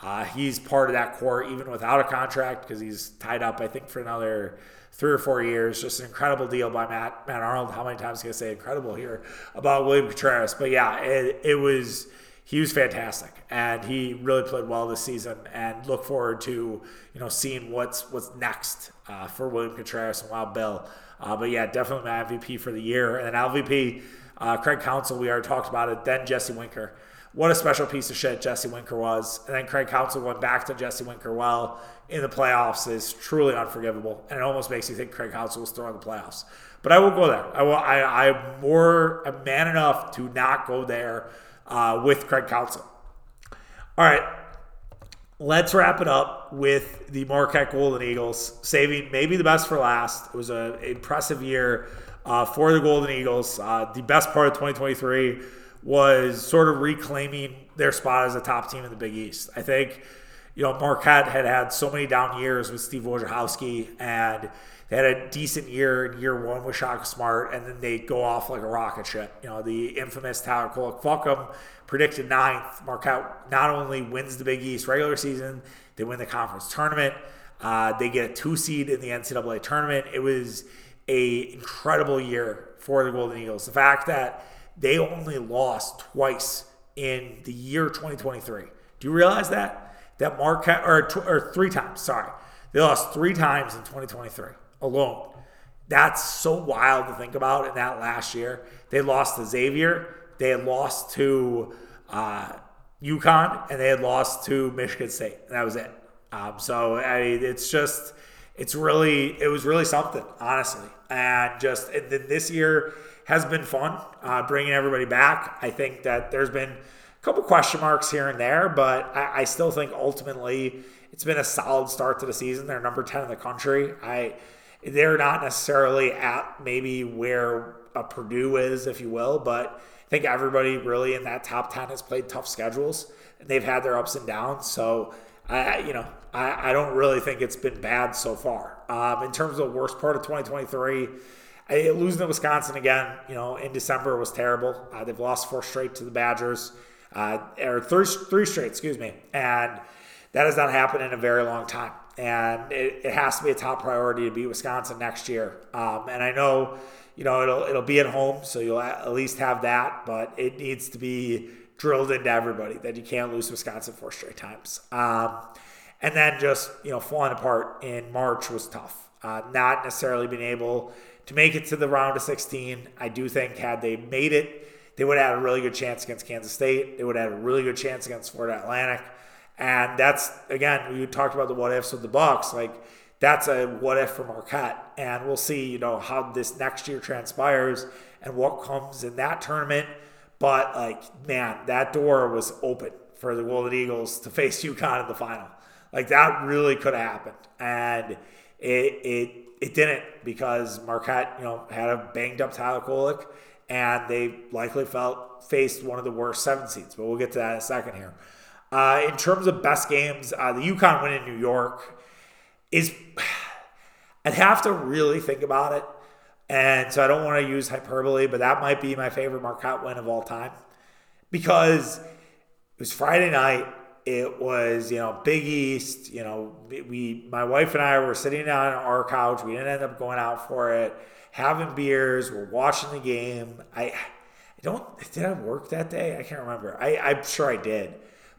Uh, he's part of that core even without a contract because he's tied up, I think, for another three or four years. Just an incredible deal by Matt Matt Arnold. How many times can I say incredible here about William Contreras? But yeah, it, it was he was fantastic and he really played well this season and look forward to you know seeing what's what's next uh, for William Contreras and Wild Bill. Uh, but yeah, definitely my MVP for the year. And then LVP, uh, Craig Counsell, we already talked about it. Then Jesse Winker what a special piece of shit Jesse Winker was. And then Craig Counsell went back to Jesse Winker well in the playoffs is truly unforgivable. And it almost makes you think Craig Counsell was throwing the playoffs. But I will go there. I will, I, I'm more man enough to not go there uh, with Craig Counsell. All right. Let's wrap it up with the Marquette Golden Eagles, saving maybe the best for last. It was an impressive year uh, for the Golden Eagles. Uh, the best part of 2023 was sort of reclaiming their spot as a top team in the Big East. I think, you know, Marquette had had so many down years with Steve Wojciechowski, and they had a decent year in year one with Shaka Smart, and then they go off like a rocket ship. You know, the infamous Tyler Kolek Fuckham predicted ninth. Marquette not only wins the Big East regular season, they win the conference tournament. Uh, they get a two seed in the NCAA tournament. It was a incredible year for the Golden Eagles. The fact that they only lost twice in the year 2023. Do you realize that? That Marquette, or, or three times, sorry. They lost three times in 2023 alone. That's so wild to think about in that last year. They lost to Xavier, they had lost to uh, UConn, and they had lost to Michigan State. And that was it. Um, so I mean, it's just, it's really, it was really something, honestly. And just this year, has been fun uh, bringing everybody back. I think that there's been a couple question marks here and there, but I, I, still think ultimately it's been a solid start to the season. They're number 10 in the country. I They're not necessarily at maybe where a Purdue is, if you will, but I think everybody really in that top 10 has played tough schedules and they've had their ups and downs. So, I, you know, I, I don't really think it's been bad so far. Um, in terms of the worst part of 2023, I, losing to Wisconsin again, you know, in December was terrible. Uh, they've lost four straight to the Badgers, uh, or three, three straight, excuse me. And that has not happened in a very long time. And it, it has to be a top priority to beat Wisconsin next year. Um, and I know, you know, it'll it'll be at home, so you'll at least have that. But it needs to be drilled into everybody that you can't lose Wisconsin four straight times. Um, and then just you know falling apart in March was tough. Uh, not necessarily being able to make it to the round of 16. I do think had they made it, they would have had a really good chance against Kansas State. They would have had a really good chance against Florida Atlantic. And that's again, we talked about the what ifs with the Bucks. Like that's a what if for Marquette, and we'll see, you know, how this next year transpires and what comes in that tournament. But like, man, that door was open for the Golden Eagles to face UConn in the final. Like that really could have happened, and it it it didn't because Marquette, you know, had a banged up Tyler Kolek, and they likely felt faced one of the worst seven seeds. But we'll get to that in a second here. Uh, in terms of best games, uh, the UConn win in New York is. I'd have to really think about it, and so I don't want to use hyperbole, but that might be my favorite Marquette win of all time because it was Friday night it was you know Big East. You know, we my wife and I were sitting on our couch. We didn't end up going out for it, having beers. We're watching the game. I, I don't did I work that day? I can't remember. I I'm sure I did.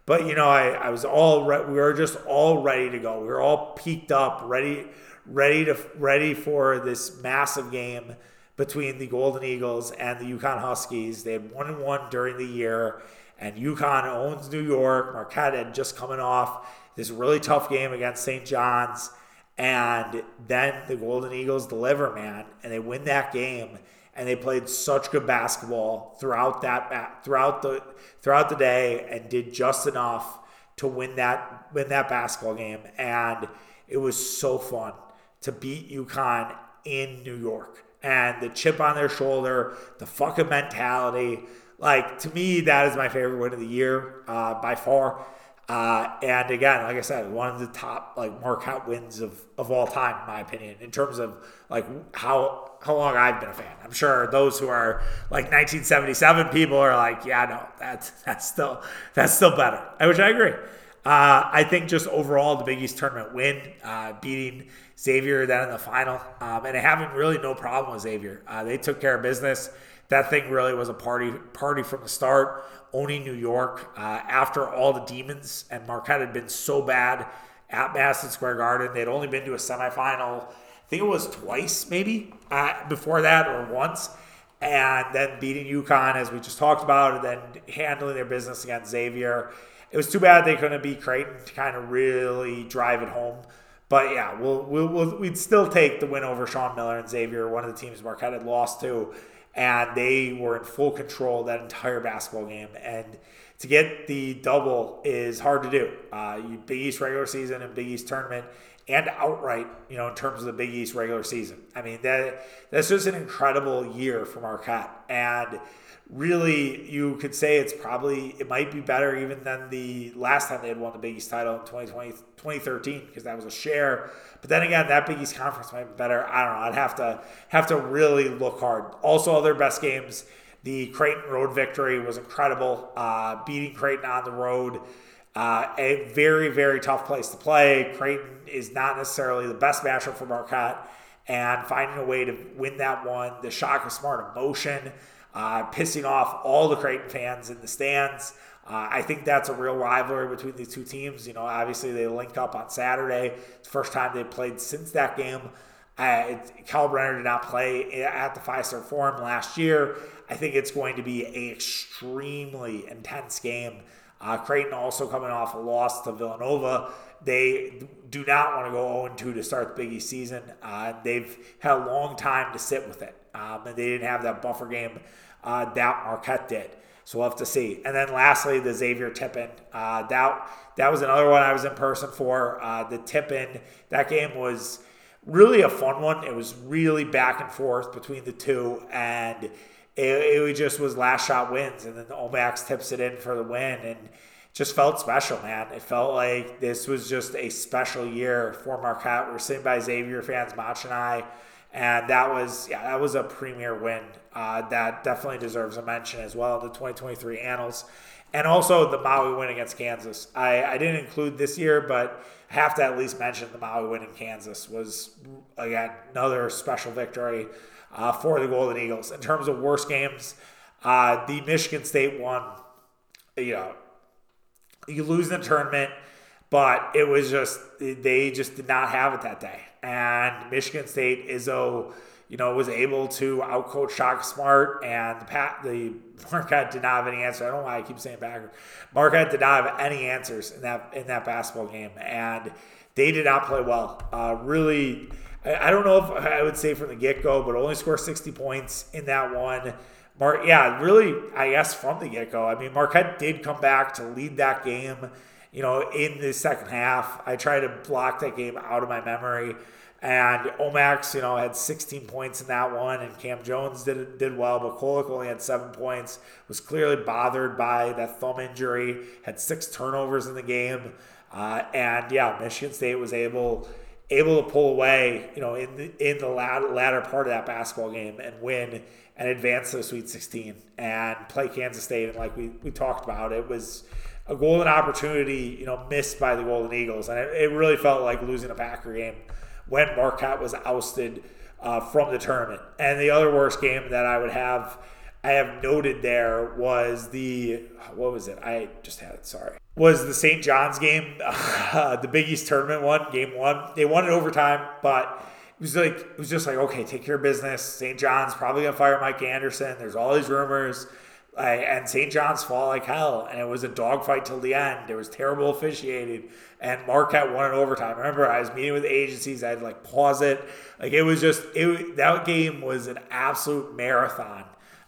But you know, I, I was all re- we were just all ready to go. We were all peaked up, ready, ready to ready for this massive game between the Golden Eagles and the UConn Huskies. They had one and one during the year and UConn owns New York. Marquette had just coming off this really tough game against St. John's. And then the Golden Eagles deliver, man, and they win that game. And they played such good basketball throughout that throughout the throughout the day, and did just enough to win that win that basketball game. And it was so fun to beat UConn in New York. And the chip on their shoulder, the fucking mentality, like to me, that is my favorite win of the year uh, by far. Uh, and again, like I said, one of the top like Marquette wins of, of all time, in my opinion, in terms of like how how long I've been a fan. I'm sure those who are like 1977 people are like, yeah, no, that's that's still that's still better. I which I agree. Uh, I think just overall the Big East tournament win, uh, beating Xavier then in the final, um, and having really no problem with Xavier. Uh, they took care of business. That thing really was a party party from the start owning New York uh, after all the demons and Marquette had been so bad at Madison Square Garden. They'd only been to a semifinal, I think it was twice maybe uh, before that or once. And then beating UConn, as we just talked about, and then handling their business against Xavier. It was too bad they couldn't beat Creighton to kind of really drive it home. But yeah, we'll, we'll, we'll, we'd still take the win over Sean Miller and Xavier, one of the teams Marquette had lost to and they were in full control that entire basketball game. And to get the double is hard to do. Uh, Big East regular season and Big East tournament, and outright, you know, in terms of the Big East regular season. I mean, that that's just an incredible year for Marquette, and really, you could say it's probably it might be better even than the last time they had won the Big East title in 2020, 2013 because that was a share but then again, that Big East conference might be better. I don't know. I'd have to have to really look hard. Also, their best games. The Creighton road victory was incredible. Uh, beating Creighton on the road, uh, a very very tough place to play. Creighton is not necessarily the best matchup for Marquette, and finding a way to win that one. The Shaka Smart emotion, uh, pissing off all the Creighton fans in the stands. Uh, I think that's a real rivalry between these two teams. You know, obviously they link up on Saturday. It's the first time they played since that game. Uh, Kalkbrenner did not play at the Fiserv Forum last year. I think it's going to be an extremely intense game. Uh, Creighton also coming off a loss to Villanova. They do not want to go 0 2 to start the Big East season. Uh, they've had a long time to sit with it, um, and they didn't have that buffer game uh, that Marquette did. So we'll have to see. And then lastly, the Xavier Tippin. Uh, that that was another one I was in person for. Uh, the Tippin that game was really a fun one. It was really back and forth between the two, and it, it just was last shot wins. And then Omax tips it in for the win, and just felt special, man. It felt like this was just a special year for Marquette. We are sitting by Xavier fans, Mach and I and that was yeah that was a premier win uh, that definitely deserves a mention as well the 2023 annals. And also the maui win against kansas. I, I didn't include this year but I have to at least mention the maui win in kansas was again another special victory uh, for the golden eagles. In terms of worst games uh, the michigan state one you know you lose the tournament but it was just they just did not have it that day and Michigan State Izzo, you know, was able to outcoach Shaka Smart, and Pat the Marquette did not have any answer. I don't know why I keep saying backer. Marquette did not have any answers in that in that basketball game, and they did not play well. Uh, really, I, I don't know if I would say from the get go, but only scored 60 points in that one. Mar- yeah, really, I guess from the get go. I mean, Marquette did come back to lead that game you know, in the second half. I tried to block that game out of my memory. And Omax, you know, had 16 points in that one, and Cam Jones did did well, but Kolek only had seven points. Was clearly bothered by that thumb injury. Had six turnovers in the game, uh, and yeah, Michigan State was able able to pull away, you know, in the in the latter, latter part of that basketball game and win and advance to the Sweet 16 and play Kansas State. And like we we talked about, it was a golden opportunity, you know, missed by the Golden Eagles, and it, it really felt like losing a Packer game when Marquette was ousted uh, from the tournament. And the other worst game that I would have, I have noted there was the what was it? I just had it. Sorry, was the St. John's game, uh, the Big East tournament one, game one. They won it overtime, but. It was like it was just like okay, take care of business. St. John's probably gonna fire Mike Anderson. There's all these rumors and St. John's fought like hell, and it was a dogfight till the end. It was terrible officiating, and Marquette won in overtime. I remember I was meeting with agencies. I had to like pause it. Like it was just it. That game was an absolute marathon.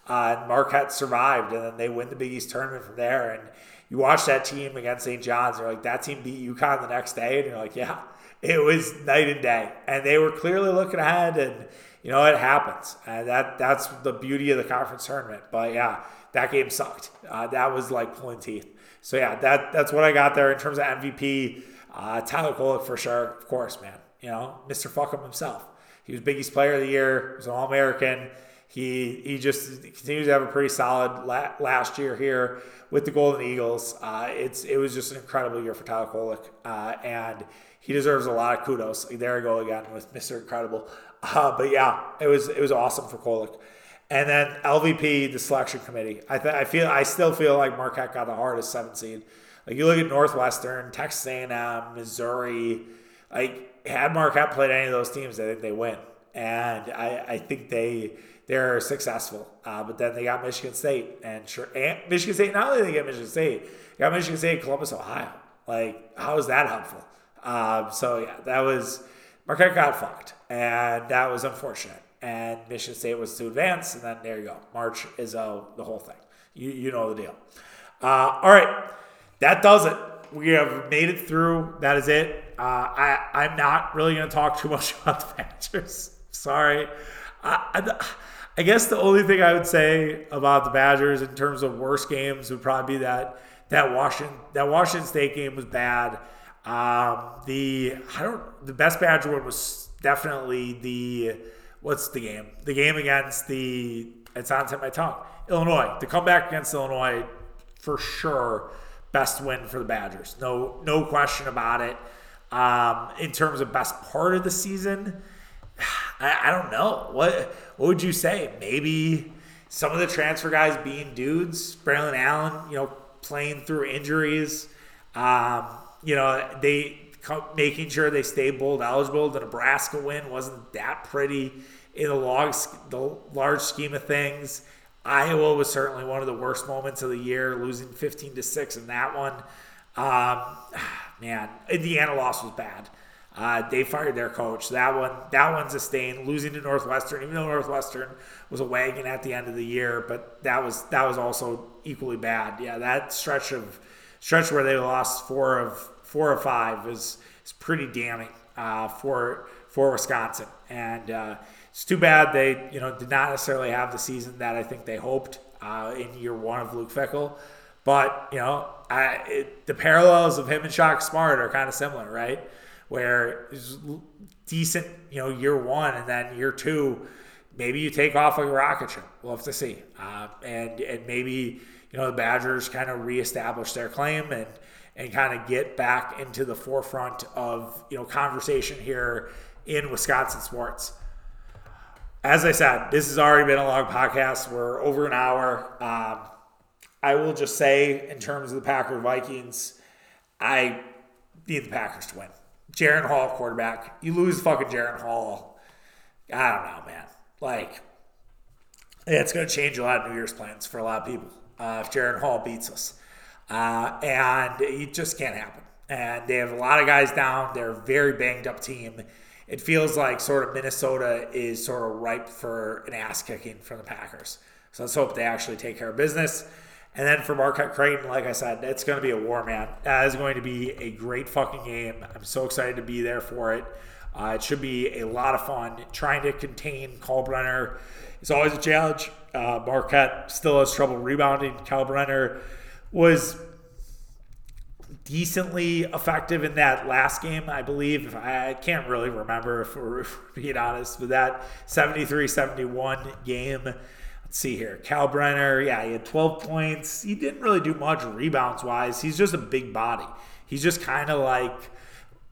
Uh, and Marquette survived, and then they win the Big East tournament from there. And you watch that team against St. John's. You're like, that team beat UConn the next day, and you're like, yeah, it was night and day. And they were clearly looking ahead, and you know it happens. And that that's the beauty of the conference tournament. But yeah that game sucked. Uh, that was like pulling teeth. So yeah, that that's what I got there in terms of MVP. Uh, Tyler Kolek for sure, of course, man. You know, Mr. Fuckham himself. He was Big East Player of the Year. He was an All American. He he just continues to have a pretty solid la- last year here with the Golden Eagles. Uh, it's it was just an incredible year for Tyler Kolek, uh, and he deserves a lot of kudos. There I go again with Mr. Incredible. Uh, but yeah, it was it was awesome for Kolek. And then LVP, the selection committee. I th- I feel I still feel like Marquette got the hardest seven seed. Like you look at Northwestern, Texas A&M, Missouri. Like had Marquette played any of those teams, I think they win. And I, I think they they're successful. Uh, but then they got Michigan State and, sure, and Michigan State. Not only they get Michigan State, they got Michigan State, Columbus, Ohio. Like how is that helpful? Um, so yeah, that was Marquette got fucked, and that was unfortunate and Michigan State was to advance, and then there you go. March is uh, the whole thing. You, you know the deal. Uh, all right, that does it. We have made it through. That is it. Uh, I, I'm not really going to talk too much about the Badgers. Sorry. I, I, I, guess the only thing I would say about the Badgers in terms of worst games would probably be that that Washington that Washington State game was bad. Um, the I don't the best Badger one was definitely the what's the game? The game against the it's on tip my tongue. Illinois. The comeback against Illinois for sure best win for the Badgers. No no question about it. Um, in terms of best part of the season, I, I don't know. What what would you say? Maybe some of the transfer guys being dudes, Braylon Allen, you know, playing through injuries. Um, you know, they making sure they stay bowl eligible. The Nebraska win wasn't that pretty in the, log, the large scheme of things. Iowa was certainly one of the worst moments of the year, losing 15 to 6 in that one. Um, man, Indiana loss was bad. Uh, they fired their coach. That one, that one's a stain. Losing to Northwestern, even though Northwestern was a wagon at the end of the year, but that was that was also equally bad. Yeah, that stretch of stretch where they lost four of four or five is is pretty damning uh, for for Wisconsin. And uh, it's too bad they you know did not necessarily have the season that I think they hoped uh, in year one of Luke Fickell. But you know, I, it, the parallels of him and Shaka Smart are kind of similar, right? Where decent, you know, year one, and then year two, maybe you take off like a rocket ship. We'll have to see. Uh, and and maybe you know the Badgers kind of reestablish their claim and and kind of get back into the forefront of you know conversation here in Wisconsin sports. As I said, this has already been a long podcast. We're over an hour. Um, I will just say, in terms of the Packer Vikings, I need the Packers to win. Jaren Hall, quarterback. You lose fucking Jaren Hall. I don't know, man. Like, it's going to change a lot of New Year's plans for a lot of people uh, if Jaren Hall beats us. Uh, and it just can't happen. And they have a lot of guys down. They're a very banged up team. It feels like sort of Minnesota is sort of ripe for an ass kicking from the Packers. So let's hope they actually take care of business. And then for Marquette Creighton, like I said, it's going to be a war, man. That is going to be a great fucking game. I'm so excited to be there for it. Uh, it should be a lot of fun. Trying to contain Kalkbrenner is always a challenge. Uh, Marquette still has trouble rebounding. Kalkbrenner was decently effective in that last game, I believe. I can't really remember if we're, if we're being honest, but that 73 71 game. Let's see here. Kalkbrenner, yeah, he had 12 points. He didn't really do much rebounds wise. He's just a big body. He's just kind of like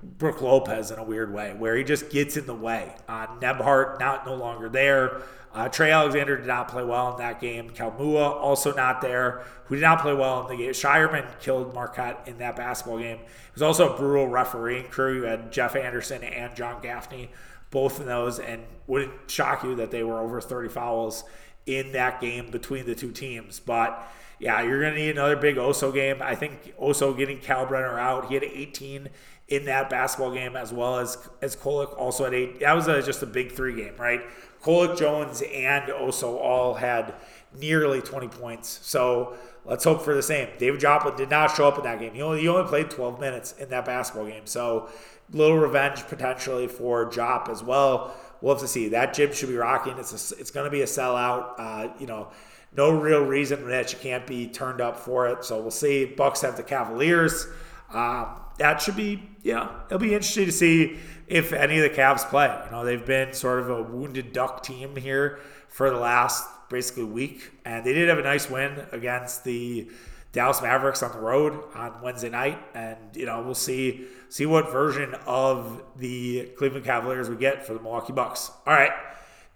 Brook Lopez in a weird way, where he just gets in the way. Uh, Nembhard, not no longer there. Uh, Trey Alexander did not play well in that game. Kaluma also not there, who did not play well in the game. Scheierman killed Marquette in that basketball game. It was also a brutal refereeing crew. You had Jeff Anderson and John Gaffney, both of those, and wouldn't shock you that they were over 30 fouls in that game between the two teams. But yeah, you're going to need another big Oso game. I think Oso getting Kalkbrenner out. He had 18 in that basketball game as well as as Kolek also had eight. That was a, just a big three game, right? Kolek, Jones, and Oso all had nearly 20 points. So let's hope for the same. David Joplin did not show up in that game. He only, he only played 12 minutes in that basketball game. So little revenge potentially for Jop as well. We'll have to see. That gym should be rocking. It's a, it's going to be a sellout. Uh, you know, no real reason that you can't be turned up for it. So we'll see. Bucks have the Cavaliers. Um, that should be, yeah, it'll be interesting to see if any of the Cavs play. You know, they've been sort of a wounded duck team here for the last basically week, and they did have a nice win against the Dallas Mavericks on the road on Wednesday night, and you know we'll see see what version of the Cleveland Cavaliers we get for the Milwaukee Bucks. All right,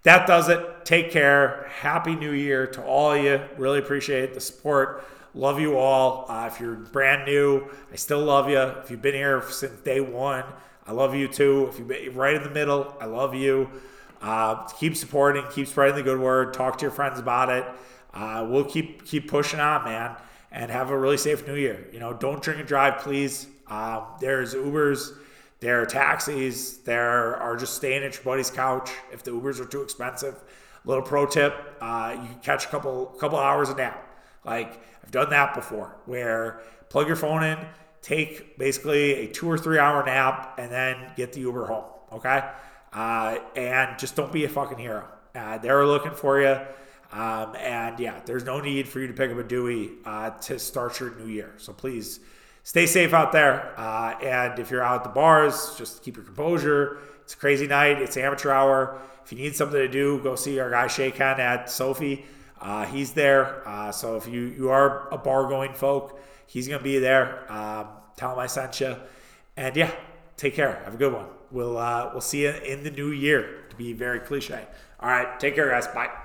that does it. Take care. Happy New Year to all of you. Really appreciate the support. Love you all. Uh, if you're brand new, I still love you. If you've been here since day one, I love you too. If been right in the middle, I love you. Uh, keep supporting, keep spreading the good word. Talk to your friends about it. Uh, we'll keep keep pushing on, man, and have a really safe New Year. You know, don't drink and drive, please. Um, there's Ubers, there are taxis, there are just staying at your buddy's couch if the Ubers are too expensive. Little pro tip: uh, you can catch a couple couple hours of nap. Like I've done that before, where plug your phone in, take basically a two or three hour nap, and then get the Uber home. Okay, uh, and just don't be a fucking hero. Uh, they're looking for you. Um, and yeah, there's no need for you to pick up a Dewey uh, to start your new year. So please stay safe out there. Uh, and if you're out at the bars, just keep your composure. It's a crazy night. It's amateur hour. If you need something to do, go see our guy Shaken at Sophie. Uh, he's there. Uh, so if you, you are a bar going folk, he's going to be there. Um, tell him I sent you. And yeah, take care. Have a good one. We'll, uh, we'll see you in the new year, to be very cliche. All right. Take care, guys. Bye.